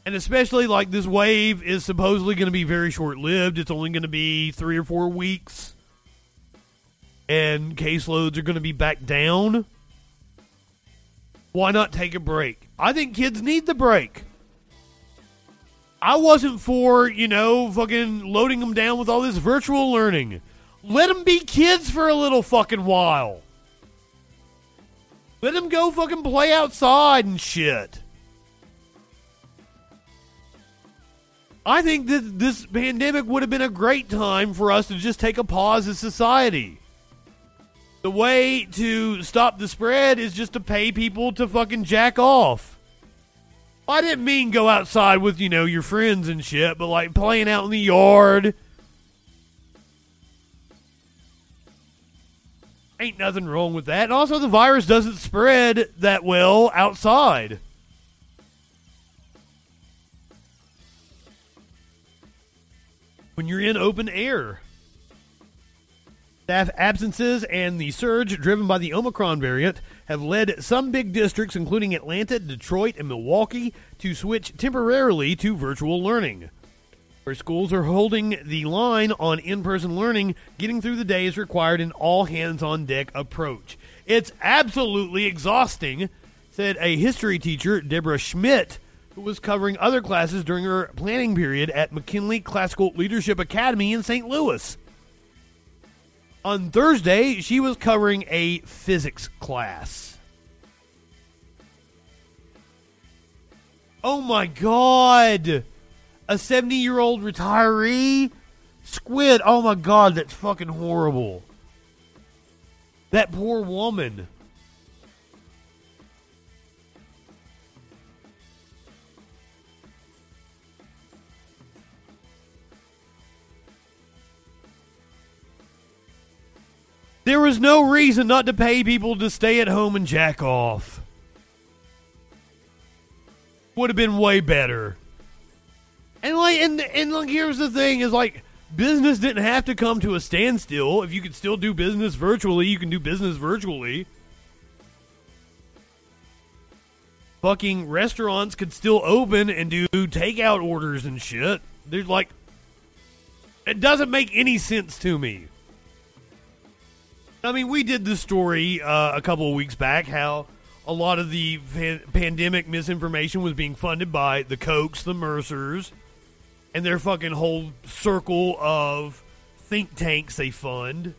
And especially like this wave is supposedly going to be very short lived. It's only going to be three or four weeks. And caseloads are going to be back down. Why not take a break? I think kids need the break. I wasn't for, you know, fucking loading them down with all this virtual learning. Let them be kids for a little fucking while. Let them go fucking play outside and shit. I think that this pandemic would have been a great time for us to just take a pause as society. The way to stop the spread is just to pay people to fucking jack off. I didn't mean go outside with, you know, your friends and shit, but like playing out in the yard. Ain't nothing wrong with that. And also, the virus doesn't spread that well outside. When you're in open air. Staff absences and the surge driven by the Omicron variant have led some big districts, including Atlanta, Detroit, and Milwaukee, to switch temporarily to virtual learning. Where schools are holding the line on in person learning, getting through the day is required an all hands on deck approach. It's absolutely exhausting, said a history teacher, Deborah Schmidt, who was covering other classes during her planning period at McKinley Classical Leadership Academy in St. Louis. On Thursday, she was covering a physics class. Oh my god! A 70 year old retiree? Squid, oh my god, that's fucking horrible. That poor woman. There was no reason not to pay people to stay at home and jack off. Would have been way better. And like and and like here's the thing is like business didn't have to come to a standstill. If you could still do business virtually, you can do business virtually. Fucking restaurants could still open and do takeout orders and shit. There's like it doesn't make any sense to me. I mean, we did the story uh, a couple of weeks back how a lot of the pan- pandemic misinformation was being funded by the Kochs, the Mercers, and their fucking whole circle of think tanks they fund.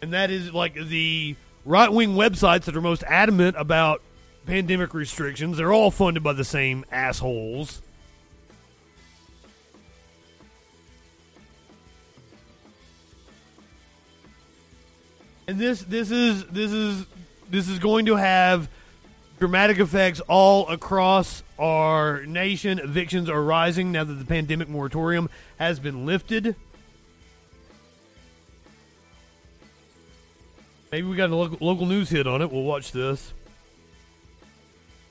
And that is like the right wing websites that are most adamant about pandemic restrictions. They're all funded by the same assholes. And this this is this is this is going to have dramatic effects all across our nation. Evictions are rising now that the pandemic moratorium has been lifted. Maybe we got a local, local news hit on it. We'll watch this.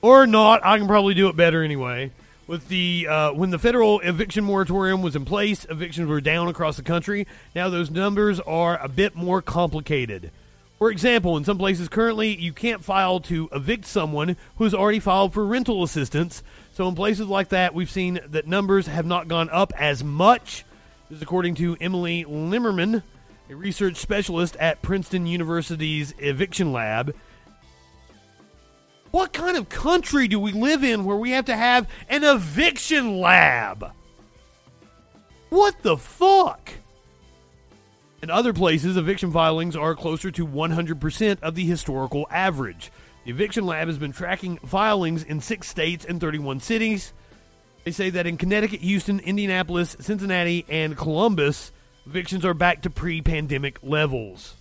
Or not. I can probably do it better anyway. With the uh, when the federal eviction moratorium was in place, evictions were down across the country. Now those numbers are a bit more complicated. For example, in some places currently you can't file to evict someone who's already filed for rental assistance. So in places like that, we've seen that numbers have not gone up as much. This is according to Emily Lemmerman, a research specialist at Princeton University's eviction lab. What kind of country do we live in where we have to have an eviction lab? What the fuck? In other places, eviction filings are closer to 100% of the historical average. The eviction lab has been tracking filings in six states and 31 cities. They say that in Connecticut, Houston, Indianapolis, Cincinnati, and Columbus, evictions are back to pre pandemic levels.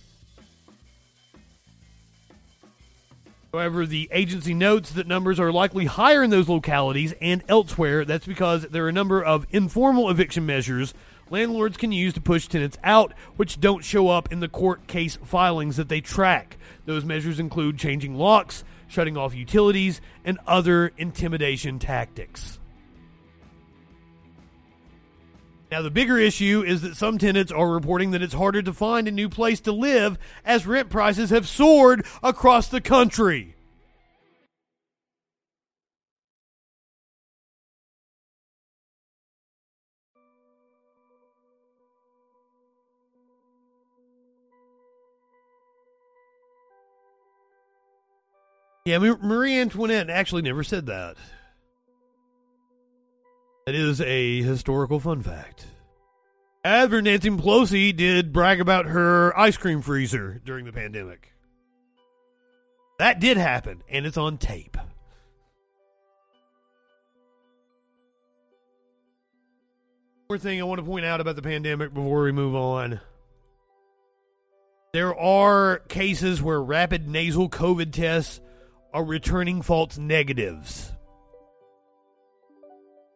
However, the agency notes that numbers are likely higher in those localities and elsewhere. That's because there are a number of informal eviction measures landlords can use to push tenants out, which don't show up in the court case filings that they track. Those measures include changing locks, shutting off utilities, and other intimidation tactics. Now, the bigger issue is that some tenants are reporting that it's harder to find a new place to live as rent prices have soared across the country. Yeah, Marie Antoinette actually never said that. That is a historical fun fact. However, Nancy Pelosi did brag about her ice cream freezer during the pandemic. That did happen, and it's on tape. One thing I want to point out about the pandemic before we move on. There are cases where rapid nasal COVID tests are returning false negatives.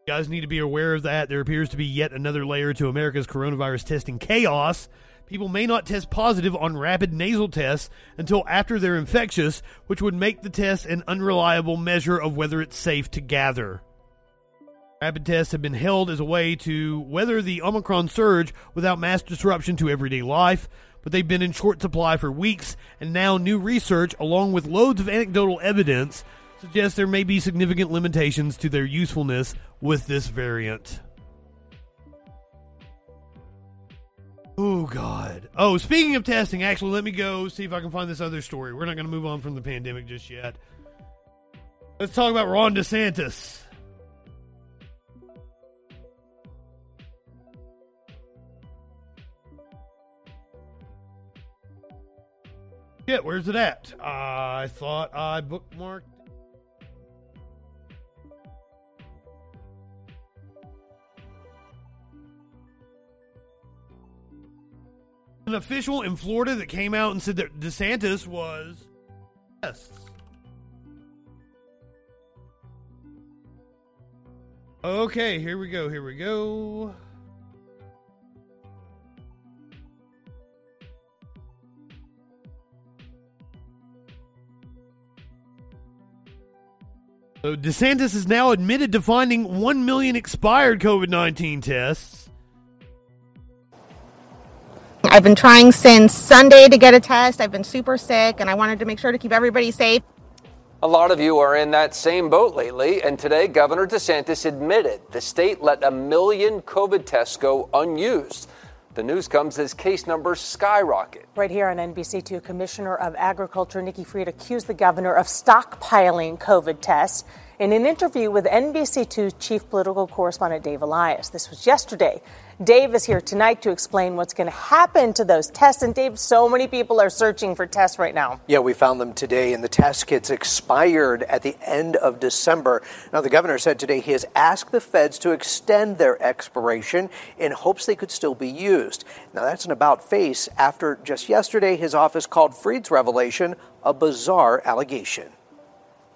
Guys need to be aware of that. There appears to be yet another layer to America's coronavirus testing chaos. People may not test positive on rapid nasal tests until after they're infectious, which would make the test an unreliable measure of whether it's safe to gather. Rapid tests have been held as a way to weather the Omicron surge without mass disruption to everyday life, but they've been in short supply for weeks, and now new research, along with loads of anecdotal evidence, suggests there may be significant limitations to their usefulness with this variant. Oh, God. Oh, speaking of testing, actually, let me go see if I can find this other story. We're not going to move on from the pandemic just yet. Let's talk about Ron DeSantis. Shit, where's it at? Uh, I thought I bookmarked. An official in Florida that came out and said that DeSantis was yes. Okay, here we go. Here we go. So DeSantis has now admitted to finding 1 million expired COVID 19 tests. I've been trying since Sunday to get a test. I've been super sick and I wanted to make sure to keep everybody safe. A lot of you are in that same boat lately, and today Governor DeSantis admitted the state let a million COVID tests go unused. The news comes as case numbers skyrocket. Right here on NBC2, Commissioner of Agriculture Nikki Fried accused the governor of stockpiling COVID tests in an interview with NBC2 chief political correspondent Dave Elias. This was yesterday. Dave is here tonight to explain what's going to happen to those tests. And Dave, so many people are searching for tests right now. Yeah, we found them today, and the test kits expired at the end of December. Now, the governor said today he has asked the feds to extend their expiration in hopes they could still be used. Now, that's an about face after just yesterday his office called Fried's revelation a bizarre allegation.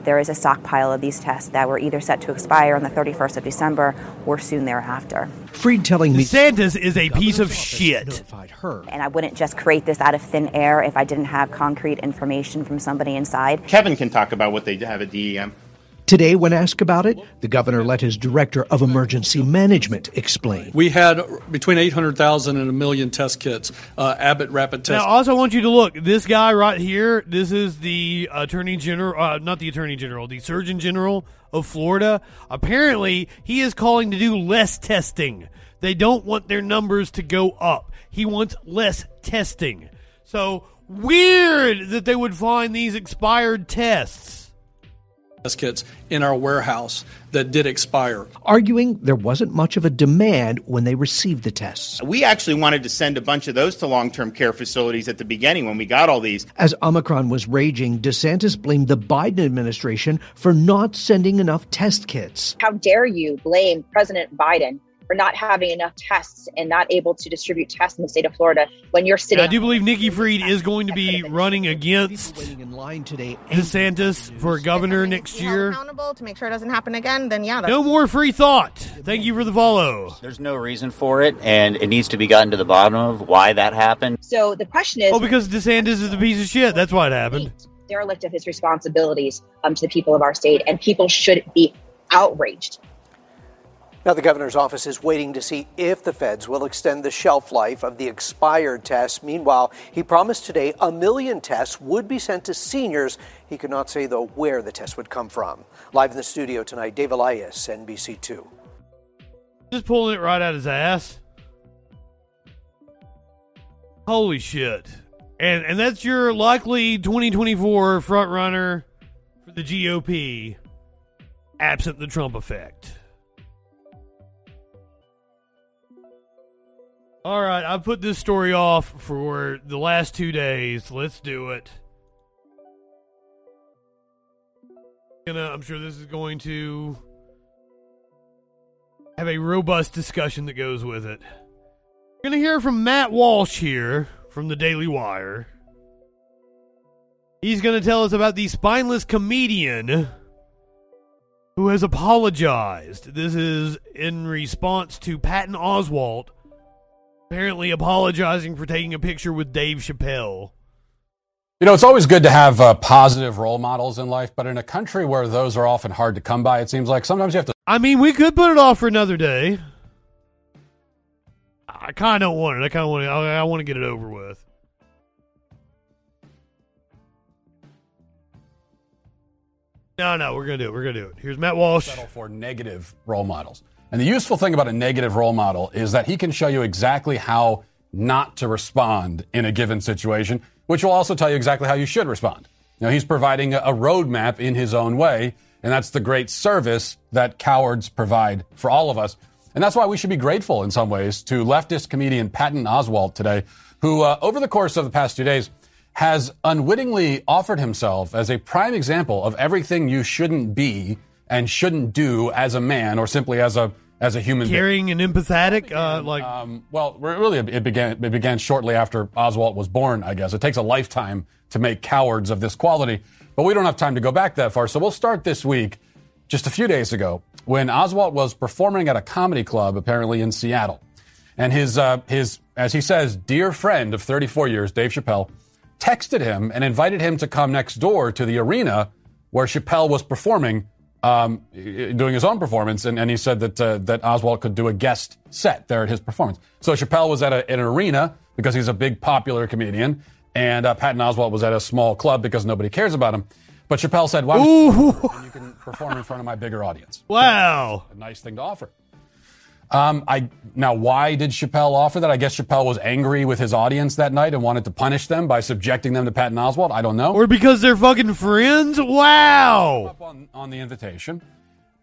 There is a stockpile of these tests that were either set to expire on the 31st of December or soon thereafter. Fried telling me DeSantis is a piece of shit. And I wouldn't just create this out of thin air if I didn't have concrete information from somebody inside. Kevin can talk about what they have at DEM. Today, when asked about it, the governor let his director of emergency management explain. We had between 800,000 and a million test kits. Uh, Abbott Rapid Test. Now, also, I want you to look. This guy right here, this is the Attorney General, uh, not the Attorney General, the Surgeon General of Florida. Apparently, he is calling to do less testing. They don't want their numbers to go up. He wants less testing. So, weird that they would find these expired tests test kits in our warehouse that did expire. Arguing there wasn't much of a demand when they received the tests. We actually wanted to send a bunch of those to long term care facilities at the beginning when we got all these. As Omicron was raging, DeSantis blamed the Biden administration for not sending enough test kits. How dare you blame President Biden for not having enough tests and not able to distribute tests in the state of Florida when you're sitting. I do believe Nikki Fried is going to be running against DeSantis for governor next year. Accountable to make sure it doesn't happen again. Then yeah, No more free thought. Thank you for the follow. There's no reason for it, and it needs to be gotten to the bottom of why that happened. So the question is, Oh, because DeSantis is a piece of shit. That's why it happened. derelict of his responsibilities um, to the people of our state, and people should be outraged. Now, the governor's office is waiting to see if the feds will extend the shelf life of the expired tests. Meanwhile, he promised today a million tests would be sent to seniors. He could not say, though, where the tests would come from. Live in the studio tonight, Dave Elias, NBC2. Just pulling it right out his ass. Holy shit. And and that's your likely 2024 front runner for the GOP absent the Trump effect. All right, I put this story off for the last two days. Let's do it. I'm sure this is going to have a robust discussion that goes with it. We're gonna hear from Matt Walsh here from the Daily Wire. He's gonna tell us about the spineless comedian who has apologized. This is in response to Patton Oswalt apparently apologizing for taking a picture with Dave Chappelle. You know, it's always good to have uh, positive role models in life, but in a country where those are often hard to come by, it seems like sometimes you have to. I mean, we could put it off for another day. I kind of want it. I kind of want it. I, I want to get it over with. No, no, we're gonna do it. We're gonna do it. Here's Matt Walsh. Settle for negative role models. And the useful thing about a negative role model is that he can show you exactly how not to respond in a given situation, which will also tell you exactly how you should respond. Now, he's providing a roadmap in his own way, and that's the great service that cowards provide for all of us. And that's why we should be grateful in some ways to leftist comedian Patton Oswalt today, who, uh, over the course of the past two days, has unwittingly offered himself as a prime example of everything you shouldn't be and shouldn't do as a man or simply as a as a human being. caring being. and empathetic. Uh, like, um, well, really, it began. It began shortly after Oswalt was born. I guess it takes a lifetime to make cowards of this quality, but we don't have time to go back that far. So we'll start this week, just a few days ago, when Oswalt was performing at a comedy club, apparently in Seattle, and his uh, his as he says, dear friend of 34 years, Dave Chappelle, texted him and invited him to come next door to the arena where Chappelle was performing um, doing his own performance, and, and he said that uh, that Oswalt could do a guest set there at his performance. So Chappelle was at a, an arena because he's a big popular comedian, and uh, Patton Oswalt was at a small club because nobody cares about him. But Chappelle said, "Why don't you, you can perform in front of my bigger audience?" Wow, a nice thing to offer. Um, I now why did Chappelle offer that? I guess Chappelle was angry with his audience that night and wanted to punish them by subjecting them to Patton Oswalt. I don't know. Or because they're fucking friends. Wow. On, on the invitation,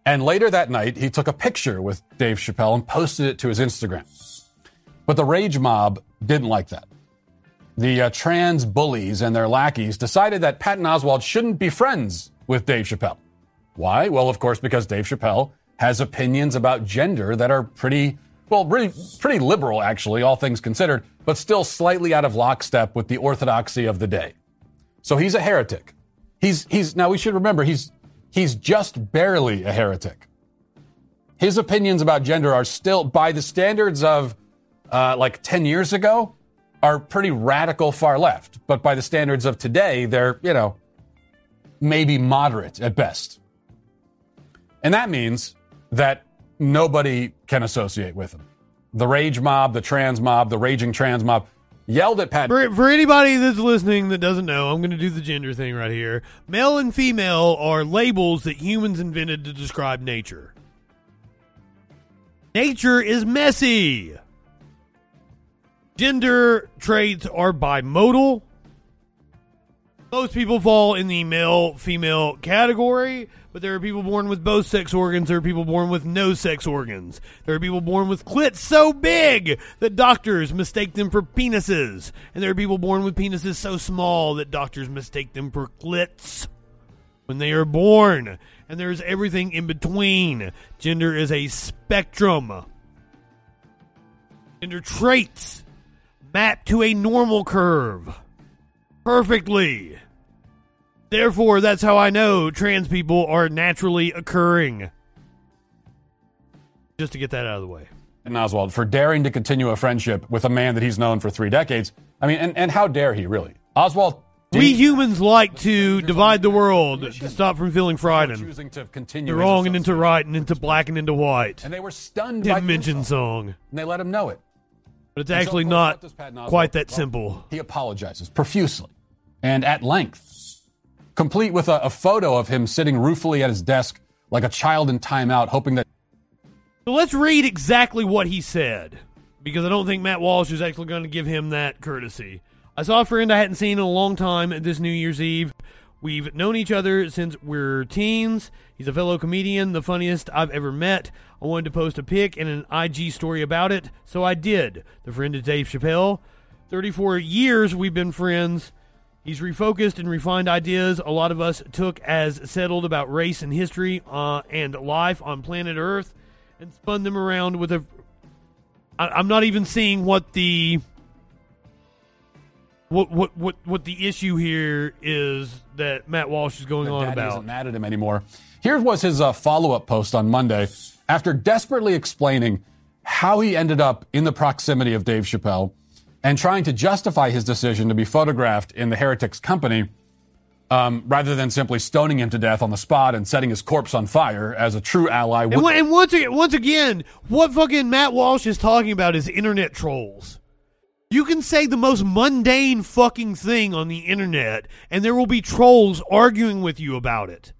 and later that night he took a picture with Dave Chappelle and posted it to his Instagram. But the rage mob didn't like that. The uh, trans bullies and their lackeys decided that Patton Oswalt shouldn't be friends with Dave Chappelle. Why? Well, of course, because Dave Chappelle has opinions about gender that are pretty, well, pretty, pretty liberal, actually, all things considered, but still slightly out of lockstep with the orthodoxy of the day. So he's a heretic. He's, he's, now we should remember, he's, he's just barely a heretic. His opinions about gender are still, by the standards of uh, like 10 years ago, are pretty radical far left. But by the standards of today, they're, you know, maybe moderate at best. And that means that nobody can associate with him. The rage mob, the trans mob, the raging trans mob yelled at Pat. For, for anybody that's listening that doesn't know, I'm going to do the gender thing right here. Male and female are labels that humans invented to describe nature. Nature is messy. Gender traits are bimodal. Most people fall in the male female category, but there are people born with both sex organs. There are people born with no sex organs. There are people born with clits so big that doctors mistake them for penises. And there are people born with penises so small that doctors mistake them for clits when they are born. And there's everything in between. Gender is a spectrum. Gender traits map to a normal curve perfectly. Therefore, that's how I know trans people are naturally occurring. Just to get that out of the way. And Oswalt, for daring to continue a friendship with a man that he's known for three decades. I mean, and, and how dare he, really? Oswalt. We humans like to divide the world to stop from feeling frightened. Choosing to continue to wrong and into right and into black and into white. And they were stunned Didn't by mention song. And they let him know it. But it's actually so, not quite that simple. He apologizes profusely and at length, complete with a, a, photo of him sitting ruefully at his desk like a child in timeout, hoping that. So let's read exactly what he said, because I don't think Matt Walsh is actually going to give him that courtesy. I saw a friend I hadn't seen in a long time this New Year's Eve. We've known each other since we're teens. He's a fellow comedian, the funniest I've ever met. I wanted to post a pic and an IG story about it, so I did. The friend is Dave Chappelle. 34 years we've been friends. He's refocused and refined ideas a lot of us took as settled about race and history uh, and life on planet Earth and spun them around with a. I, I'm not even seeing what the. What, what what what the issue here is that Matt Walsh is going on about? isn't mad at him anymore. Here was his uh, follow-up post on Monday after desperately explaining how he ended up in the proximity of Dave Chappelle and trying to justify his decision to be photographed in the Heretics company um, rather than simply stoning him to death on the spot and setting his corpse on fire as a true ally would. And, and once again, once again, what fucking Matt Walsh is talking about is internet trolls. You can say the most mundane fucking thing on the internet, and there will be trolls arguing with you about it.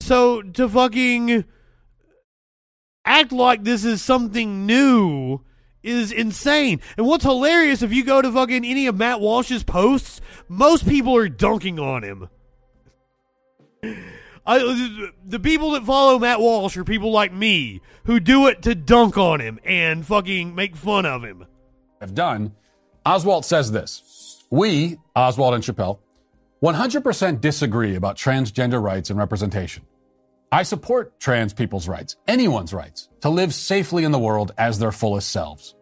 So to fucking act like this is something new is insane. And what's hilarious if you go to fucking any of Matt Walsh's posts, most people are dunking on him. I, the people that follow Matt Walsh are people like me who do it to dunk on him and fucking make fun of him. have done, Oswalt says this We, Oswalt and Chappelle, 100% disagree about transgender rights and representation. I support trans people's rights, anyone's rights, to live safely in the world as their fullest selves.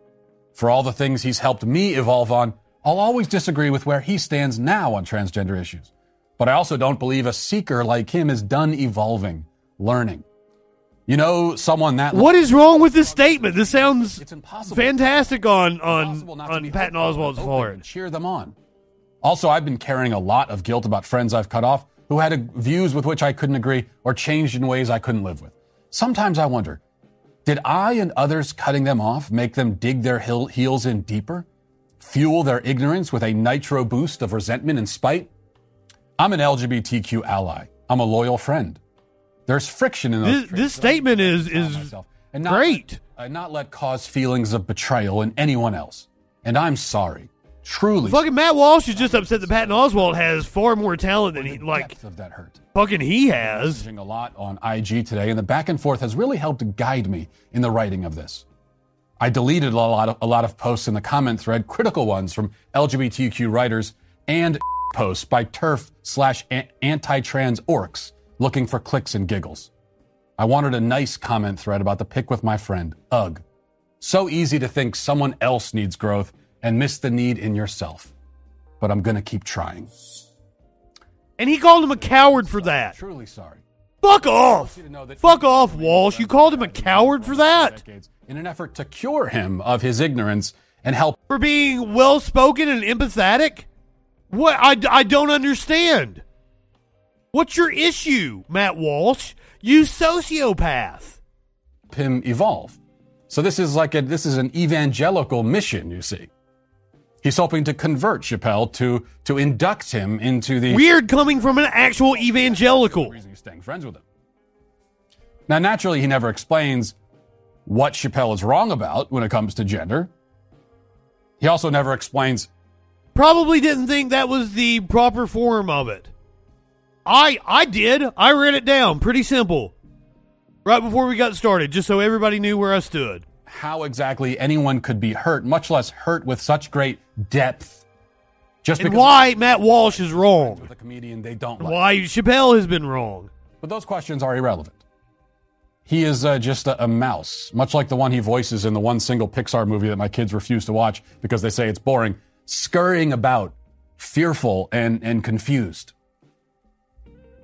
For all the things he's helped me evolve on, I'll always disagree with where he stands now on transgender issues. But I also don't believe a seeker like him is done evolving, learning. You know, someone that What is wrong with this statement? This sounds it's impossible. fantastic on on on Patton Oswalt's part. cheer them on. Also, I've been carrying a lot of guilt about friends I've cut off who had a, views with which I couldn't agree or changed in ways I couldn't live with. Sometimes I wonder, did I and others cutting them off make them dig their heel, heels in deeper? Fuel their ignorance with a nitro boost of resentment and spite? I'm an LGBTQ ally. I'm a loyal friend. There's friction in those This, this statement is is and not great. Let, uh, not let cause feelings of betrayal in anyone else. And I'm sorry. Truly. Fucking Matt Walsh is just upset that Patton Oswalt has far more talent than he like. of that hurt. Fucking he has. A lot on IG today, and the back and forth has really helped guide me in the writing of this. I deleted a lot of, a lot of posts in the comment thread, critical ones from LGBTQ writers, and posts by TERF slash anti-trans orcs looking for clicks and giggles. I wanted a nice comment thread about the pic with my friend, Ugh. So easy to think someone else needs growth and miss the need in yourself. But I'm gonna keep trying. And he called him a coward for that. Truly sorry. Fuck off. Fuck off, Walsh. You called him a coward for that. In an effort to cure him of his ignorance and help For being well spoken and empathetic? What? I, I don't understand. What's your issue, Matt Walsh? You sociopath. him evolve. So this is like a this is an evangelical mission, you see. He's hoping to convert Chappelle to to induct him into the Weird coming from an actual evangelical. reason he's staying friends with him. Now, naturally, he never explains what Chappelle is wrong about when it comes to gender. He also never explains Probably didn't think that was the proper form of it. I I did. I read it down. Pretty simple. Right before we got started, just so everybody knew where I stood. How exactly anyone could be hurt, much less hurt with such great depth. Just And because why Matt Walsh is wrong. a comedian they don't like. Why Chappelle has been wrong. But those questions are irrelevant. He is uh, just a, a mouse, much like the one he voices in the one single Pixar movie that my kids refuse to watch because they say it's boring, scurrying about, fearful and, and confused.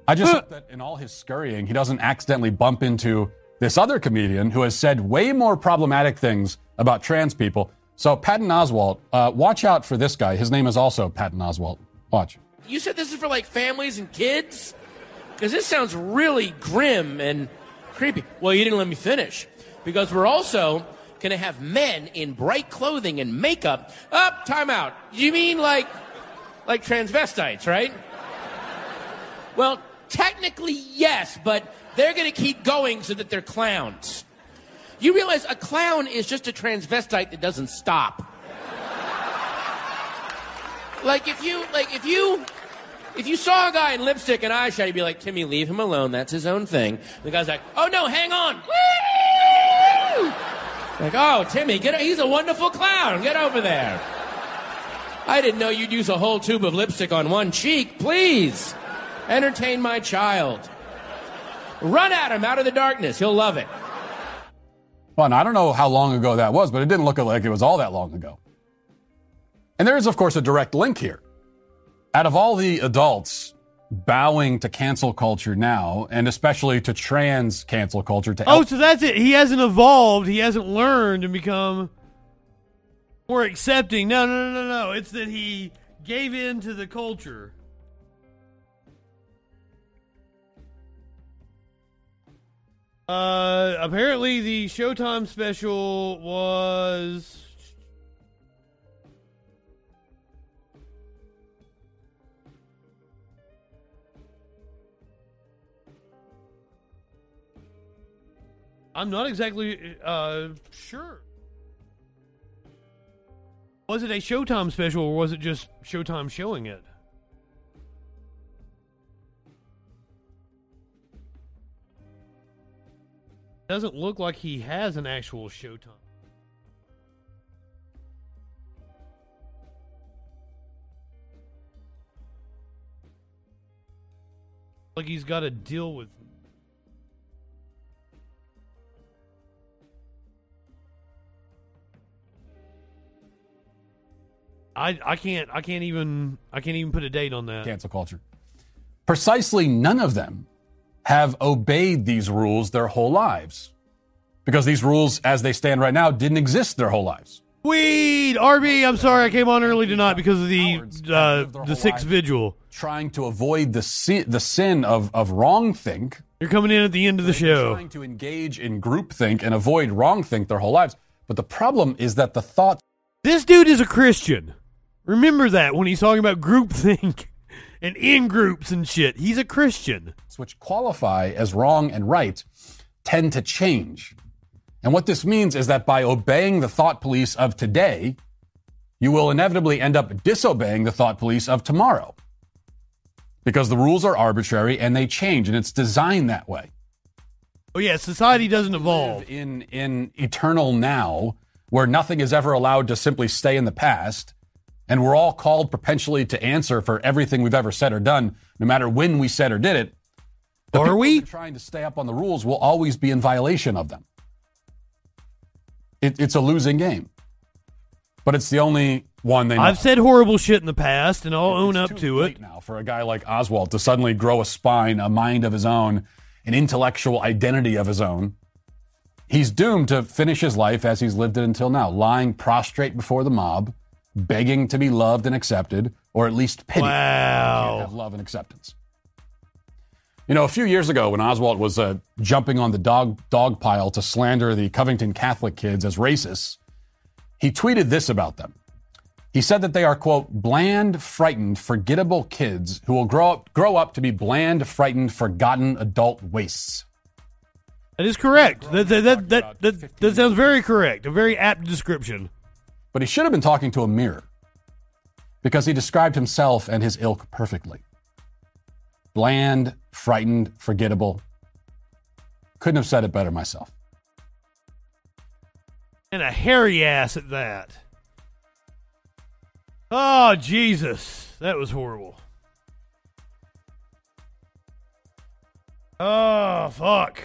I just hope that in all his scurrying, he doesn't accidentally bump into this other comedian who has said way more problematic things about trans people. So, Patton Oswalt, uh, watch out for this guy. His name is also Patton Oswalt. Watch. You said this is for like families and kids? Because this sounds really grim and creepy. Well, you didn't let me finish. Because we're also going to have men in bright clothing and makeup. Up, time out. You mean like, like transvestites, right? Well, technically, yes, but they're going to keep going so that they're clowns. You realize a clown is just a transvestite that doesn't stop. Like if you like if you if you saw a guy in lipstick and eyeshadow, you'd be like, Timmy, leave him alone. That's his own thing. The guy's like, oh no, hang on. Like, oh, Timmy, get he's a wonderful clown. Get over there. I didn't know you'd use a whole tube of lipstick on one cheek. Please, entertain my child. Run at him out of the darkness. He'll love it. Well, and I don't know how long ago that was, but it didn't look like it was all that long ago. And there is, of course, a direct link here. Out of all the adults bowing to cancel culture now, and especially to trans cancel culture, to Oh, so that's it. He hasn't evolved. He hasn't learned and become more accepting. No, no, no, no, no. It's that he gave in to the culture. Uh, apparently the Showtime special was I'm not exactly uh sure. Was it a Showtime special or was it just Showtime showing it? Doesn't look like he has an actual Showtime. Like he's got to deal with I I can't I can't even I can't even put a date on that. Cancel culture. Precisely none of them have obeyed these rules their whole lives. Because these rules, as they stand right now, didn't exist their whole lives. Weed, RB. I'm sorry I came on early tonight because of the uh, the sixth vigil. Trying to avoid the sin, the sin of of wrongthink. You're coming in at the end of the show. Trying to engage in groupthink and avoid wrongthink their whole lives. But the problem is that the thought. This dude is a Christian. Remember that when he's talking about groupthink and in groups and shit. He's a Christian. Which qualify as wrong and right tend to change. And what this means is that by obeying the thought police of today, you will inevitably end up disobeying the thought police of tomorrow. Because the rules are arbitrary and they change, and it's designed that way. Oh yeah, society doesn't evolve. In in eternal now, where nothing is ever allowed to simply stay in the past, and we're all called perpetually to answer for everything we've ever said or done, no matter when we said or did it. Are we trying to stay up on the rules? Will always be in violation of them. It, it's a losing game, but it's the only one they. Know. I've said horrible shit in the past, and I'll own up to it. Now, for a guy like Oswalt to suddenly grow a spine, a mind of his own, an intellectual identity of his own, he's doomed to finish his life as he's lived it until now, lying prostrate before the mob, begging to be loved and accepted, or at least pitied. Wow. Love and acceptance. You know, a few years ago when Oswalt was uh, jumping on the dog dog pile to slander the Covington Catholic kids as racists, he tweeted this about them. He said that they are quote bland, frightened, forgettable kids who will grow up grow up to be bland, frightened, forgotten adult wastes. That is correct. That that that, that, that, that sounds very correct. A very apt description. But he should have been talking to a mirror because he described himself and his ilk perfectly. Bland, frightened, forgettable. Couldn't have said it better myself. And a hairy ass at that. Oh, Jesus. That was horrible. Oh, fuck.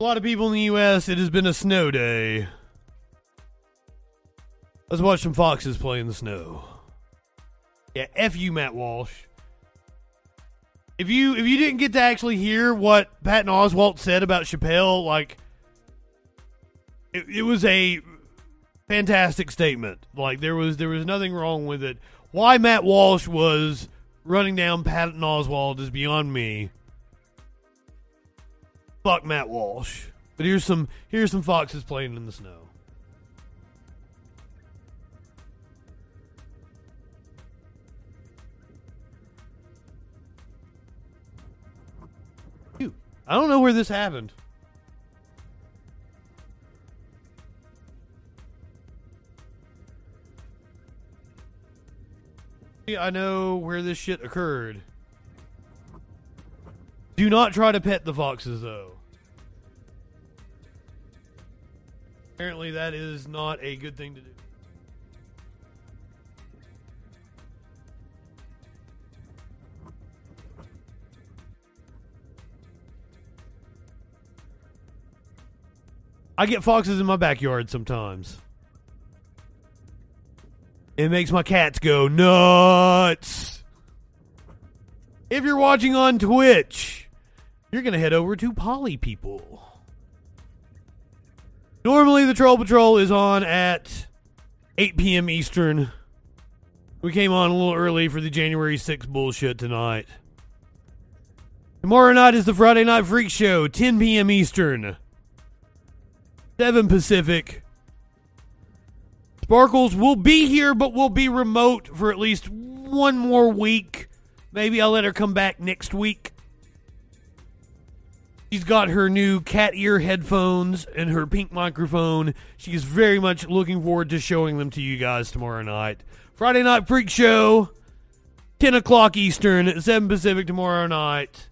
A lot of people in the U.S., it has been a snow day. Let's watch some foxes play in the snow. Yeah, F you, Matt Walsh. If you if you didn't get to actually hear what Patton Oswalt said about Chappelle, like it, it was a fantastic statement. Like there was there was nothing wrong with it. Why Matt Walsh was running down Patton Oswalt is beyond me. Fuck Matt Walsh. But here's some here's some foxes playing in the snow. I don't know where this happened. I know where this shit occurred. Do not try to pet the foxes, though. Apparently, that is not a good thing to do. I get foxes in my backyard sometimes. It makes my cats go nuts. If you're watching on Twitch, you're going to head over to Polly People. Normally, the Troll Patrol is on at 8 p.m. Eastern. We came on a little early for the January 6th bullshit tonight. Tomorrow night is the Friday Night Freak Show, 10 p.m. Eastern, 7 Pacific. Sparkles will be here, but will be remote for at least one more week. Maybe I'll let her come back next week. She's got her new cat ear headphones and her pink microphone. She is very much looking forward to showing them to you guys tomorrow night. Friday Night Freak Show, 10 o'clock Eastern, 7 Pacific tomorrow night.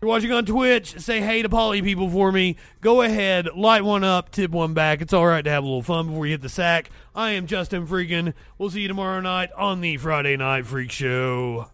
You're watching on Twitch, say hey to Polly people for me. Go ahead, light one up, tip one back. It's all right to have a little fun before you hit the sack. I am Justin Freakin. We'll see you tomorrow night on the Friday Night Freak Show.